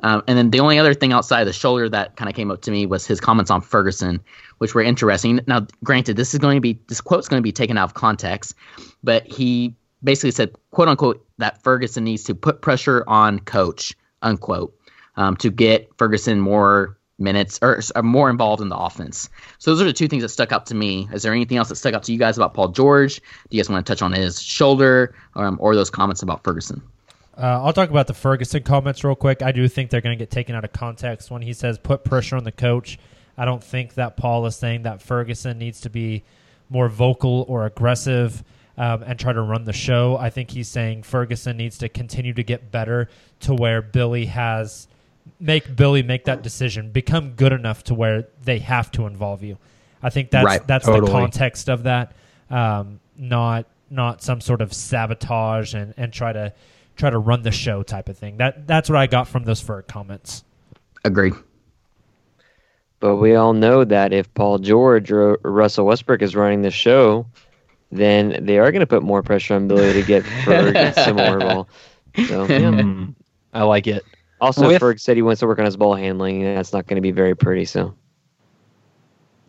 Speaker 3: Um, and then the only other thing outside of the shoulder that kind of came up to me was his comments on Ferguson, which were interesting. Now, granted, this is going to be this quote's going to be taken out of context, but he basically said, "quote unquote," that Ferguson needs to put pressure on coach, unquote, um, to get Ferguson more minutes or, or, more involved in the offense. So those are the two things that stuck out to me. Is there anything else that stuck out to you guys about Paul George? Do you guys want to touch on his shoulder um, or those comments about Ferguson?
Speaker 2: Uh, I'll talk about the Ferguson comments real quick. I do think they're going to get taken out of context when he says put pressure on the coach. I don't think that Paul is saying that Ferguson needs to be more vocal or aggressive um, and try to run the show. I think he's saying Ferguson needs to continue to get better to where Billy has make Billy make that decision, become good enough to where they have to involve you. I think that's right, that's totally. the context of that, um, not not some sort of sabotage and, and try to try to run the show type of thing. That that's what I got from those Ferg comments.
Speaker 3: Agree.
Speaker 6: But we all know that if Paul George or Russell Westbrook is running the show, then they are going to put more pressure on Billy to get Ferg and similar ball. So yeah.
Speaker 7: Mm, I like it.
Speaker 6: Also,
Speaker 7: With-
Speaker 6: Ferg said he wants to work on his ball handling, and that's not going to be very pretty. So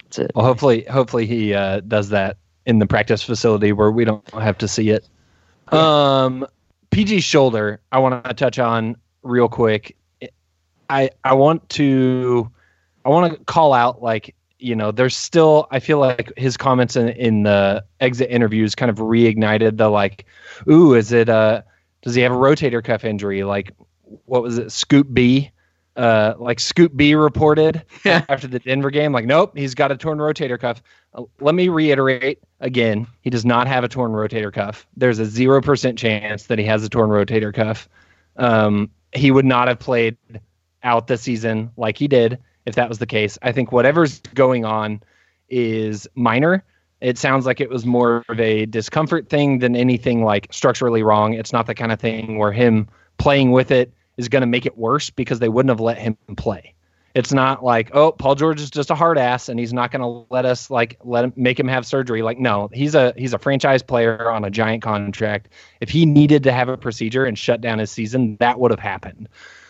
Speaker 6: that's it.
Speaker 7: Well, hopefully, hopefully he uh, does that in the practice facility where we don't have to see it. Um, PG's shoulder, I want to touch on real quick. I I want to I want to call out like you know there's still I feel like his comments in in the exit interviews kind of reignited the like, ooh, is it a does he have a rotator cuff injury? Like what was it, Scoop B? Uh, like Scoop B reported after the Denver game, like, nope, he's got a torn rotator cuff. Uh, let me reiterate again: he does not have a torn rotator cuff. There's a zero percent chance that he has a torn rotator cuff. Um, he would not have played out the season like he did if that was the case. I think whatever's going on is minor. It sounds like it was more of a discomfort thing than anything like structurally wrong. It's not the kind of thing where him playing with it is going to make it worse because they wouldn't have let him play. It's not like, oh, Paul George is just a hard ass and he's not going to let us like let him make him have surgery. Like, no, he's a he's a franchise player on a giant contract. If he needed to have a procedure and shut down his season, that would have happened.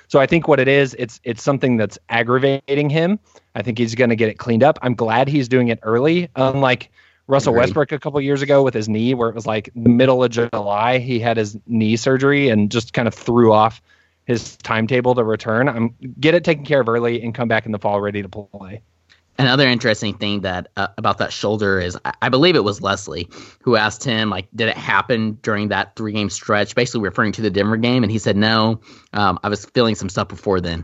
Speaker 7: So I think what it is, it's it's something that's aggravating him. I think he's going to get it cleaned up. I'm glad he's doing it early, unlike Russell
Speaker 3: Agreed.
Speaker 7: Westbrook a couple years ago with his knee, where it was like the middle of July he had his knee surgery and just kind of threw off his timetable to return. I'm get it taken care of early and come back in the fall ready to play.
Speaker 3: Another interesting thing that uh, about that shoulder is I, I believe it was Leslie who asked him like, did it happen during that three game stretch? Basically referring to the Denver game, and he said no. Um, I was feeling some stuff before then,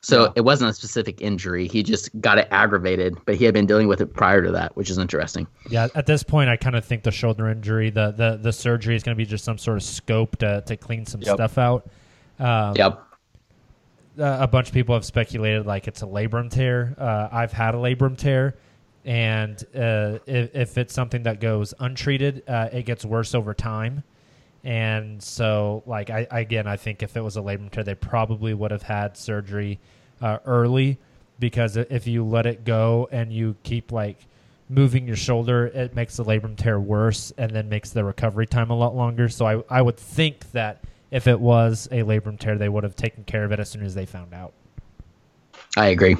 Speaker 3: so
Speaker 7: Yeah.
Speaker 3: it wasn't a specific injury. He just got it aggravated, but he had been dealing with it prior to that, which is interesting.
Speaker 2: Yeah, at this point, I kind of think the shoulder injury, the the, the surgery is going to be just some sort of scope to, to clean some
Speaker 7: Yep.
Speaker 2: stuff out. Um,
Speaker 3: Yep.
Speaker 2: uh, a bunch of people have speculated like it's a labrum tear. Uh, I've had a labrum tear, and uh, if, if it's something that goes untreated, uh, it gets worse over time. And so, like, I again, I think if it was a labrum tear, they probably would have had surgery uh, early because if you let it go and you keep like moving your shoulder, it makes the labrum tear worse and then makes the recovery time a lot longer. So I, I would think that if it was a labrum tear, they would have taken care of it as soon as they found out.
Speaker 3: I agree.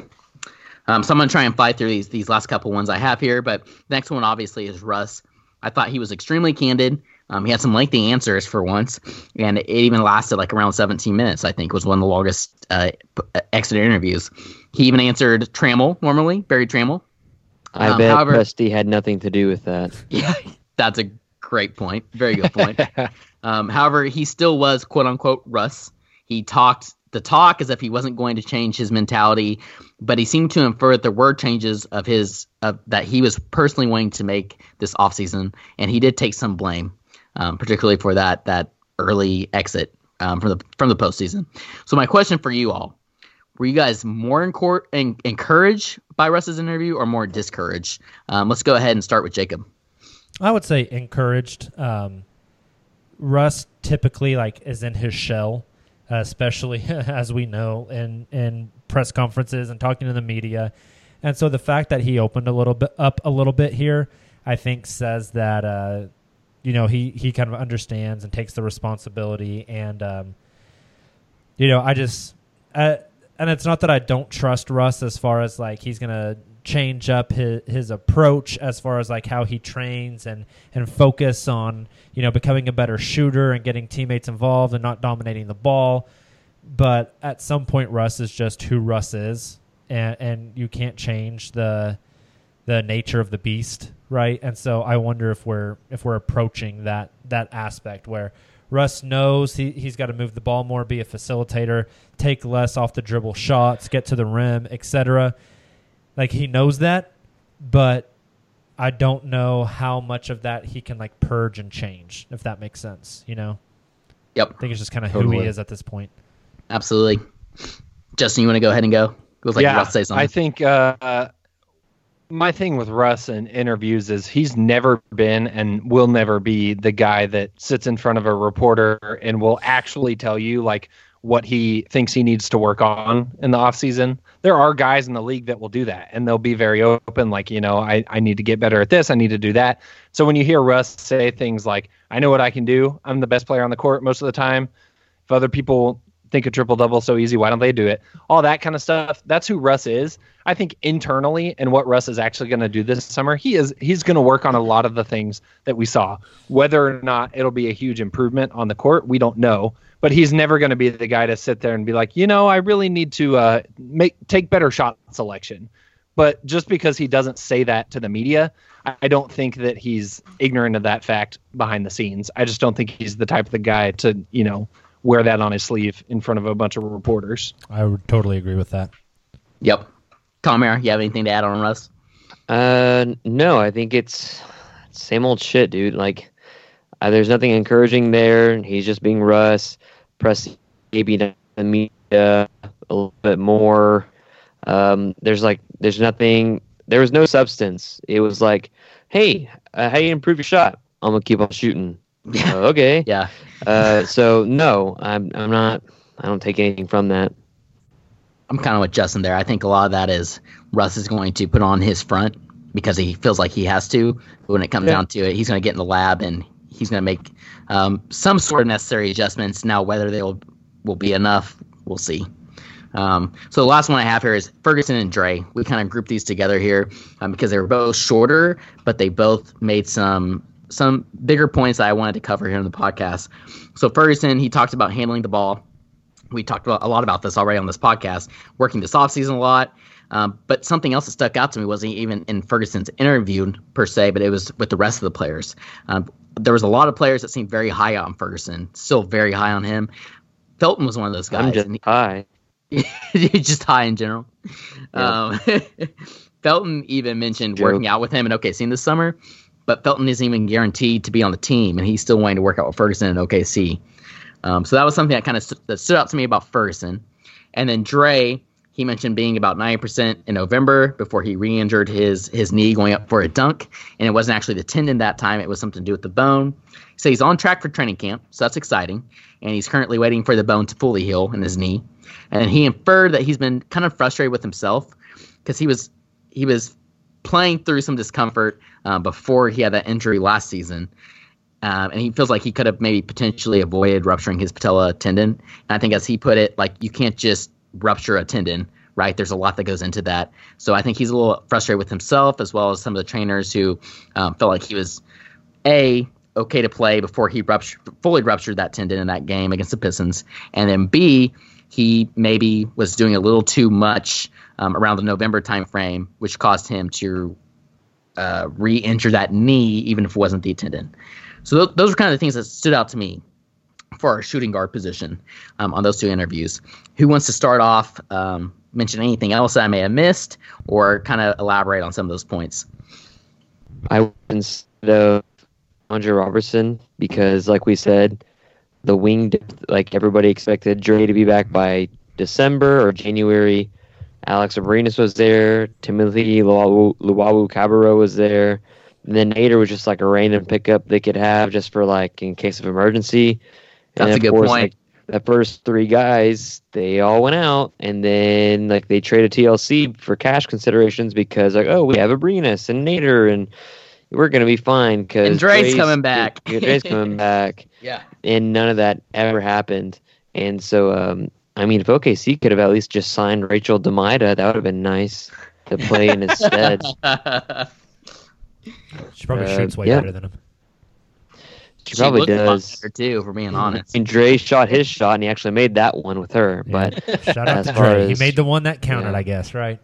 Speaker 3: Um, so I'm gonna try and fly through these these last couple ones I have here, but next one obviously is Russ. I thought he was extremely candid. Um, he had some lengthy answers for once, and it even lasted like around 17 minutes. I think was one of the longest uh, exit interviews. He even answered Tramel normally, Berry Tramel.
Speaker 6: I
Speaker 3: Um,
Speaker 6: bet
Speaker 3: however-
Speaker 6: Presti had nothing to do with that.
Speaker 3: Yeah, that's a great point. Very good point. um, however, he still was quote unquote Russ. He talked the talk as if he wasn't going to change his mentality, but he seemed to infer that there were changes of his of that he was personally wanting to make this offseason, and he did take some blame, um, particularly for that that early exit um, from the from the postseason. So my question for you all: Were you guys more encor- en- encouraged by Russ's interview, or more discouraged? Um, let's go ahead and start with Jacob.
Speaker 2: I would say encouraged. Um, Russ typically like is in his shell, uh, especially as we know in in press conferences and talking to the media, and so the fact that he opened a little bit up a little bit here, I think says that uh, you know he he kind of understands and takes the responsibility, and um, you know I just and it's not that I don't trust Russ as far as like he's gonna change up his, his approach as far as like how he trains and and focus on you know becoming a better shooter and getting teammates involved and not dominating the ball but at some point Russ is just who Russ is and and you can't change the the nature of the beast right and so I wonder if we're if we're approaching that that aspect where Russ knows he, he's got to move the ball more, be a facilitator, take less off the dribble shots, get to the rim, etc. Like he knows that, but I don't know how much of that he can like purge and change, if that makes sense. You know,
Speaker 3: Yep.
Speaker 2: I think it's just kind of who he is at this point.
Speaker 3: Absolutely. Justin, you want to go ahead and go? It like you were about to say something.
Speaker 7: I think uh, my thing with Russ in interviews is he's never been and will never be the guy that sits in front of a reporter and will actually tell you like what he thinks he needs to work on in the offseason. There are guys in the league that will do that and they'll be very open, like, you know, I, I need to get better at this, I need to do that. So when you hear Russ say things like, I know what I can do, I'm the best player on the court most of the time. If other people think a triple double so easy, why don't they do it? All that kind of stuff. That's who Russ is. I think internally and what Russ is actually going to do this summer, he is he's going to work on a lot of the things that we saw. Whether or not it'll be a huge improvement on the court, we don't know but he's never going to be the guy to sit there and be like, you know, I really need to uh, make take better shot selection. But just because he doesn't say that to the media, I don't think that he's ignorant of that fact behind the scenes. I just don't think he's the type of the guy to, you know, wear that on his sleeve in front of a bunch of reporters.
Speaker 2: I would totally agree with that.
Speaker 3: Yep. Kamiar, you have anything to add on Russ?
Speaker 6: Uh, no, I think it's same old shit, dude. Like, uh, there's nothing encouraging there. He's just being Russ. Press maybe the media a little bit more. Um, there's like there's nothing. There was no substance. It was like, hey, uh, how you improve your shot? I'm gonna keep on shooting.
Speaker 3: Yeah.
Speaker 6: Uh, okay.
Speaker 3: Yeah.
Speaker 6: Uh, so no, I'm I'm not. I don't take anything from that.
Speaker 3: I'm kind of with Justin there. I think a lot of that is Russ is going to put on his front because he feels like he has to. But when it comes
Speaker 6: Yeah.
Speaker 3: down to it, he's going to get in the lab and he's going to make um, some sort of necessary adjustments. Now, whether they will will be enough, we'll see. Um, so the last one I have here is Ferguson and Dre. We kind of grouped these together here um, because they were both shorter, but they both made some some bigger points that I wanted to cover here in the podcast. So Ferguson, he talked about handling the ball. We talked about, a lot about this already on this podcast, working this offseason a lot. Um, but something else that stuck out to me wasn't even in Ferguson's interview per se, but it was with the rest of the players. Um, there was a lot of players that seemed very high on Ferguson, still very high on him. Felton was one of those guys.
Speaker 6: I'm just
Speaker 3: he-
Speaker 6: high.
Speaker 3: just high in general. Um, Felton even mentioned working out with him in OKC this summer, but Felton isn't even guaranteed to be on the team, and he's still wanting to work out with Ferguson in OKC. Um, so that was something that kind of st- that stood out to me about Ferguson. And then Dre, he mentioned being about 90% in November before he re-injured his his knee going up for a dunk, and it wasn't actually the tendon that time; it was something to do with the bone. So he's on track for training camp, so that's exciting. And he's currently waiting for the bone to fully heal in his knee. And he inferred that he's been kind of frustrated with himself because he was he was playing through some discomfort uh, before he had that injury last season. Um, and he feels like he could have maybe potentially avoided rupturing his patella tendon. And I think, as he put it, like you can't just rupture a tendon, right? There's a lot that goes into that. So I think he's a little frustrated with himself as well as some of the trainers who um, felt like he was a okay to play before he ruptured, fully ruptured that tendon in that game against the Pistons, and then b he maybe was doing a little too much um, around the November timeframe, which caused him to uh, re-injure that knee, even if it wasn't the tendon. So th- those are kind of the things that stood out to me for our shooting guard position um, on those two interviews. Who wants to start off? Um, mention anything else that I may have missed, or kind of elaborate on some of those points.
Speaker 6: I instead of Andre Robertson because, like we said, the wing like everybody expected Dre to be back by December or January. Alex Abrines was there. Timothy Luau Cabarro was there. And then Nader was just like a random pickup they could have just for like in case of emergency.
Speaker 3: That's
Speaker 6: and
Speaker 3: a
Speaker 6: of
Speaker 3: good
Speaker 6: course,
Speaker 3: point.
Speaker 6: Like, the first three guys, they all went out, and then like they traded TLC for cash considerations because like, oh, we have Abrines and Nader, and we're gonna be fine because
Speaker 3: And Dre's coming back.
Speaker 6: Dre's coming back,
Speaker 3: Yeah.
Speaker 6: and none of that ever happened. And so, um, I mean, if OKC could have at least just signed Rachel DeMita, that would have been nice to play in his stead.
Speaker 2: She probably
Speaker 6: Uh,
Speaker 2: shoots way
Speaker 6: yeah.
Speaker 2: better than him.
Speaker 6: She probably
Speaker 3: looked a
Speaker 6: does.
Speaker 3: better too, for being honest.
Speaker 6: And Dre shot his shot, and he actually made that one with her.
Speaker 2: Yeah.
Speaker 6: But
Speaker 2: Shout out to
Speaker 6: far
Speaker 2: Dre. He made the one that counted,
Speaker 6: yeah.
Speaker 2: I guess, right?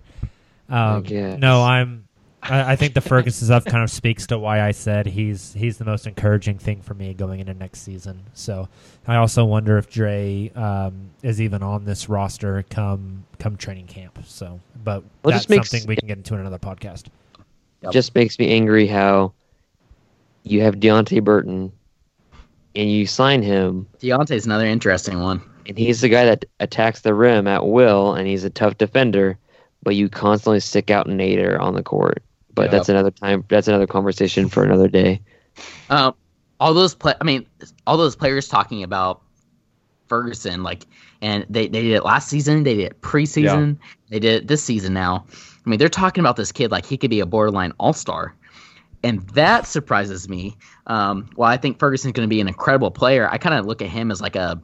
Speaker 2: Um,
Speaker 6: guess.
Speaker 2: No, I'm. I, I think the Ferguson stuff kind of speaks to why I said he's he's the most encouraging thing for me going into next season. So I also wonder if Dre um, is even on this roster come come training camp. So, but
Speaker 6: Well,
Speaker 2: that's
Speaker 6: just makes-
Speaker 2: something we can get into in another podcast.
Speaker 3: Yep.
Speaker 6: just makes me angry how you have Deonte Burton and you sign him,
Speaker 3: Deonte's another interesting one.
Speaker 6: and he's the guy that attacks the rim at will, and he's a tough defender, but you constantly stick out Nader on the court. But
Speaker 3: Yep.
Speaker 6: that's another time. That's another conversation for another day.
Speaker 3: Um, all those play, I mean, all those players talking about Ferguson, like, and they, they did it last season, they did it preseason, they did it this season now. I mean, they're talking about this kid like he could be a borderline all star. And that surprises me. Um, while I think Ferguson's going to be an incredible player, I kind of look at him as like a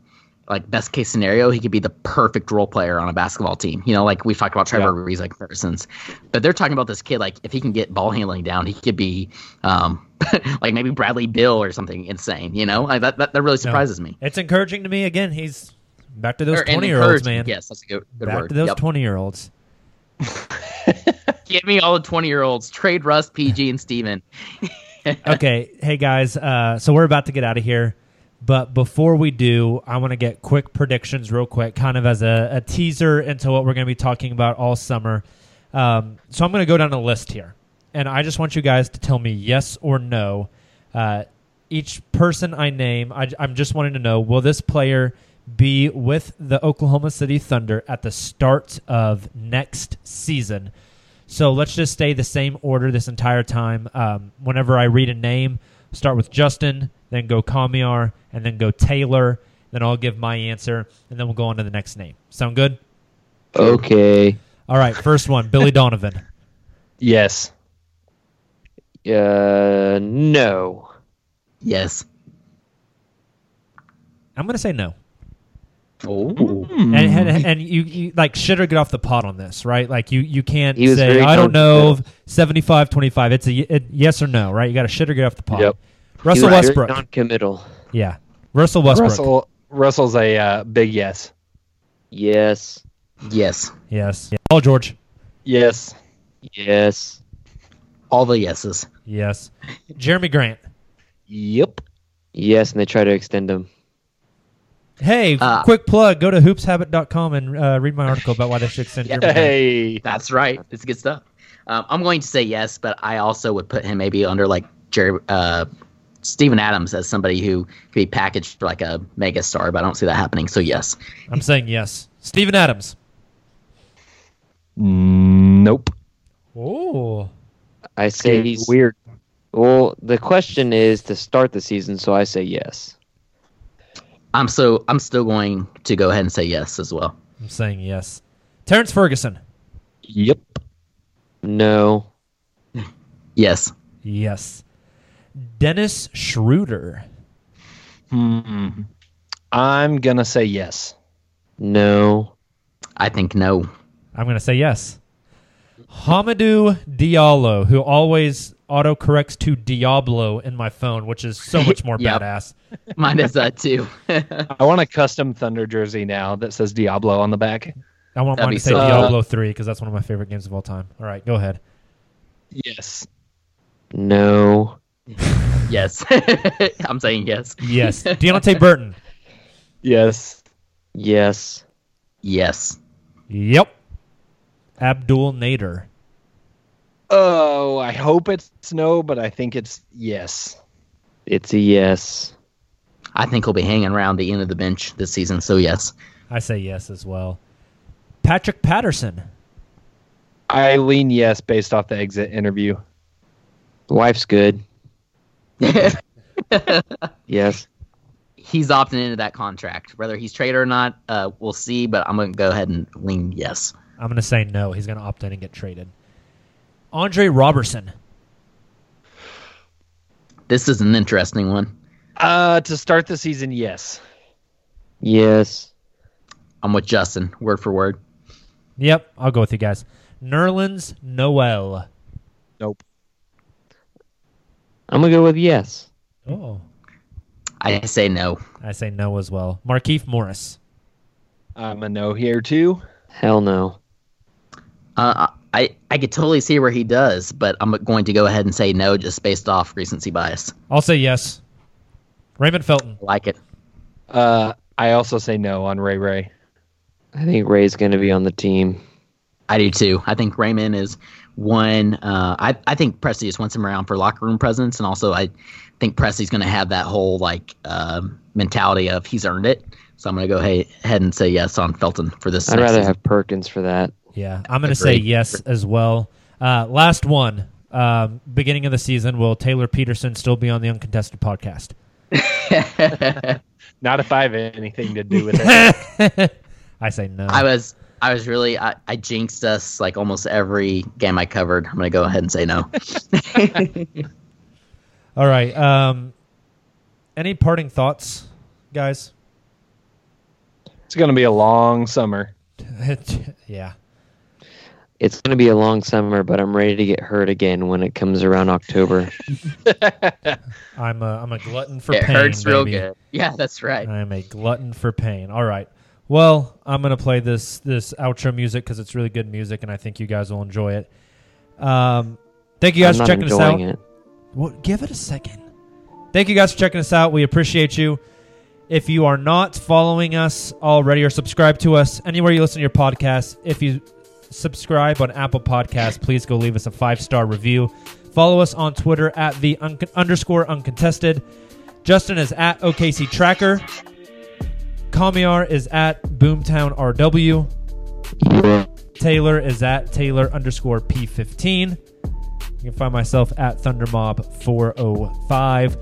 Speaker 3: like best case scenario, he could be the perfect role player on a basketball team. You know, like we've talked about Trevor
Speaker 7: Yeah.
Speaker 3: Like Ferguson's, but they're talking about this kid like if he can get ball handling down, he could be um, like maybe Bradley Beal or something insane. You know, like that that, that really surprises me.
Speaker 2: It's encouraging to me. Again, he's back to those
Speaker 3: Or-
Speaker 2: 20 year olds, man.
Speaker 3: Yes, that's a good, good
Speaker 2: back
Speaker 3: word.
Speaker 2: to those
Speaker 3: Yep.
Speaker 2: 20 year olds.
Speaker 3: Give me all the twenty year olds. Trade Russ, PG, and Steven.
Speaker 2: okay, hey guys, uh, so we're about to get out of here, but before we do, I want to get quick predictions, real quick, kind of as a, a teaser into what we're going to be talking about all summer. Um, so I'm going to go down a list here, and I just want you guys to tell me yes or no. Uh, each person I name, I, I'm just wanting to know: Will this player be with the Oklahoma City Thunder at the start of next season? So let's just stay the same order this entire time. Um, whenever I read a name, start with Justin, then go Kamiar, and then go Taylor. Then I'll give my answer, and then we'll go on to the next name. Sound good?
Speaker 6: Okay.
Speaker 2: All right, first one, Billy Donovan.
Speaker 7: Yes.
Speaker 6: Uh, no.
Speaker 3: Yes.
Speaker 2: I'm gonna say no.
Speaker 3: Oh.
Speaker 2: And, and, and you, you like shit or get off the pot on this, right? Like you, you can't say I don't know
Speaker 6: non-committal.
Speaker 2: 75 25. It's a it- yes or no, right? You got to shit or get off the pot.
Speaker 7: Yep.
Speaker 2: Russell
Speaker 6: He
Speaker 2: Westbrook.
Speaker 6: Non-committal.
Speaker 2: yeah. Russell Westbrook.
Speaker 7: Russell Russell's a uh, big yes.
Speaker 6: Yes.
Speaker 3: Yes.
Speaker 2: Yes. Yeah. Paul George.
Speaker 7: Yes.
Speaker 6: Yes.
Speaker 3: All the yeses.
Speaker 2: Yes. Jerami Grant.
Speaker 7: Yep.
Speaker 6: Yes, and they try to extend him.
Speaker 2: Hey,
Speaker 3: Uh,
Speaker 2: quick plug. Go to hoopshabit.com and uh, read my article about why they should extend Jerami
Speaker 7: Hey.
Speaker 3: That's right. It's good stuff. Um, I'm going to say yes, but I also would put him maybe under like Jerry, uh, Steven Adams as somebody who could be packaged for like a mega star, but I don't see that happening. So yes.
Speaker 2: I'm saying yes. Steven Adams.
Speaker 7: Nope.
Speaker 2: Oh.
Speaker 6: I say he's
Speaker 7: weird.
Speaker 6: Well, the question is to start the season, so I say yes.
Speaker 3: I'm so I'm still going to go ahead and say yes as well.
Speaker 2: I'm saying yes. Terrence Ferguson.
Speaker 7: Yep.
Speaker 6: No.
Speaker 3: Yes.
Speaker 2: Yes. Dennis Schroeder.
Speaker 7: Hmm. I'm gonna say yes.
Speaker 6: No.
Speaker 3: I think no.
Speaker 2: I'm going to say yes. Hamidou Diallo, who always autocorrects to Diablo in my phone, which is so much more
Speaker 3: Yep.
Speaker 2: badass.
Speaker 3: Mine is that too.
Speaker 7: I want a custom Thunder jersey now that says Diablo on the back.
Speaker 2: I want
Speaker 3: That'd
Speaker 2: mine to say
Speaker 3: so-
Speaker 2: Diablo 3 because that's one of my favorite games of all time. All right, go ahead.
Speaker 7: Yes.
Speaker 6: No.
Speaker 3: yes. I'm saying yes.
Speaker 2: Yes. Deonte Burton.
Speaker 7: Yes.
Speaker 6: Yes.
Speaker 3: Yes.
Speaker 2: Yep. Abdel Nader.
Speaker 7: Oh, I hope it's no, but I think it's yes.
Speaker 6: It's a yes.
Speaker 3: I think he'll be hanging around the end of the bench this season. So yes.
Speaker 2: I say yes as well. Patrick Patterson.
Speaker 7: I lean yes based off the exit interview.
Speaker 6: Wife's good. Yes.
Speaker 3: He's opting into that contract. Whether he's traded or not, uh, we'll see. But I'm going to go ahead and lean yes.
Speaker 2: I'm going to say no. He's going to opt in and get traded. Andre Robertson.
Speaker 3: This is an interesting one.
Speaker 7: Uh, to start the season, yes.
Speaker 6: Yes.
Speaker 3: I'm with Justin, word for word.
Speaker 2: Yep, I'll go with you guys. Nerlens Noel.
Speaker 7: Nope.
Speaker 6: I'm gonna go with yes.
Speaker 2: Oh.
Speaker 3: I say no.
Speaker 2: I say no as well. Markieff Morris.
Speaker 7: I'm a no here too.
Speaker 6: Hell no.
Speaker 3: Uh, I I could totally see where he does, but I'm going to go ahead and say no, just based off recency bias.
Speaker 2: I'll say yes. Raymond Felton.
Speaker 3: Like it.
Speaker 7: Uh, I also say no on Ray Ray.
Speaker 6: I think Ray's gonna be on the team.
Speaker 3: I do too. I think Raymond is one. Uh, I I think Presti just wants him around for locker room presence, and also I think Presti's going to have that whole like um mentality of he's earned it. So I'm going to go hey, ahead and say yes on Felton for this.
Speaker 6: I'd rather
Speaker 3: season.
Speaker 6: have Perkins for that.
Speaker 2: Yeah, I'm going to say yes as well. Uh, last one. Um, beginning of the season, will Taylor Peterson still be on the Uncontested podcast?
Speaker 7: Not if I have anything to do with it.
Speaker 2: I say no.
Speaker 3: I was I was really I, I jinxed us like almost every game I covered. I'm gonna go ahead and say no.
Speaker 2: All right. Um, any parting thoughts, guys?
Speaker 7: It's going to be a long summer.
Speaker 2: yeah.
Speaker 6: It's going to be a long summer, but I'm ready to get hurt again when it comes around October.
Speaker 2: I'm a I'm a glutton for
Speaker 3: it
Speaker 2: pain.
Speaker 3: hurts real good. Yeah, that's right.
Speaker 2: I'm a glutton for pain. All right. Well, I'm gonna play this this outro music because it's really good music, and I think you guys will enjoy it. Um, thank you guys
Speaker 6: I'm
Speaker 2: for checking us out.
Speaker 6: it.
Speaker 2: Well, give it a second. Thank you guys for checking us out. We appreciate you. If you are not following us already or subscribe to us anywhere you listen to your podcast, if you subscribe on Apple Podcasts, please go leave us a five star review. Follow us on Twitter at the un- underscore uncontested. Justin is at OKC Tracker. Kamiar is at Boomtown RW. Taylor is at Taylor underscore P15. You can find myself at ThunderMob405.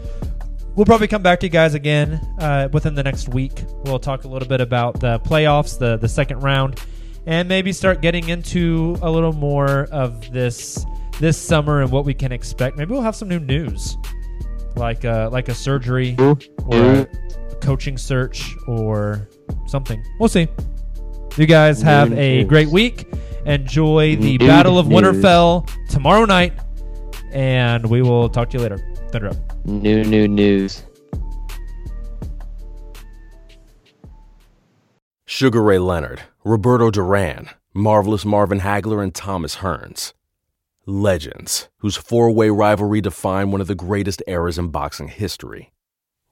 Speaker 2: We'll probably come back to you guys again uh, within the next week. We'll talk a little bit about the playoffs, the the second round, and maybe start getting into a little more of this this summer and what we can expect. Maybe we'll have some new news, like uh, like a surgery or a coaching search or something. We'll see. You guys have
Speaker 6: New
Speaker 2: a
Speaker 6: news.
Speaker 2: great week. Enjoy the
Speaker 6: New
Speaker 2: Battle of
Speaker 6: news.
Speaker 2: Winterfell tomorrow night, and we will talk to you later. Thunder up.
Speaker 6: New, new news.
Speaker 8: Sugar Ray Leonard, Roberto Duran, Marvelous Marvin Hagler, and Thomas Hearns. Legends, whose four way rivalry defined one of the greatest eras in boxing history.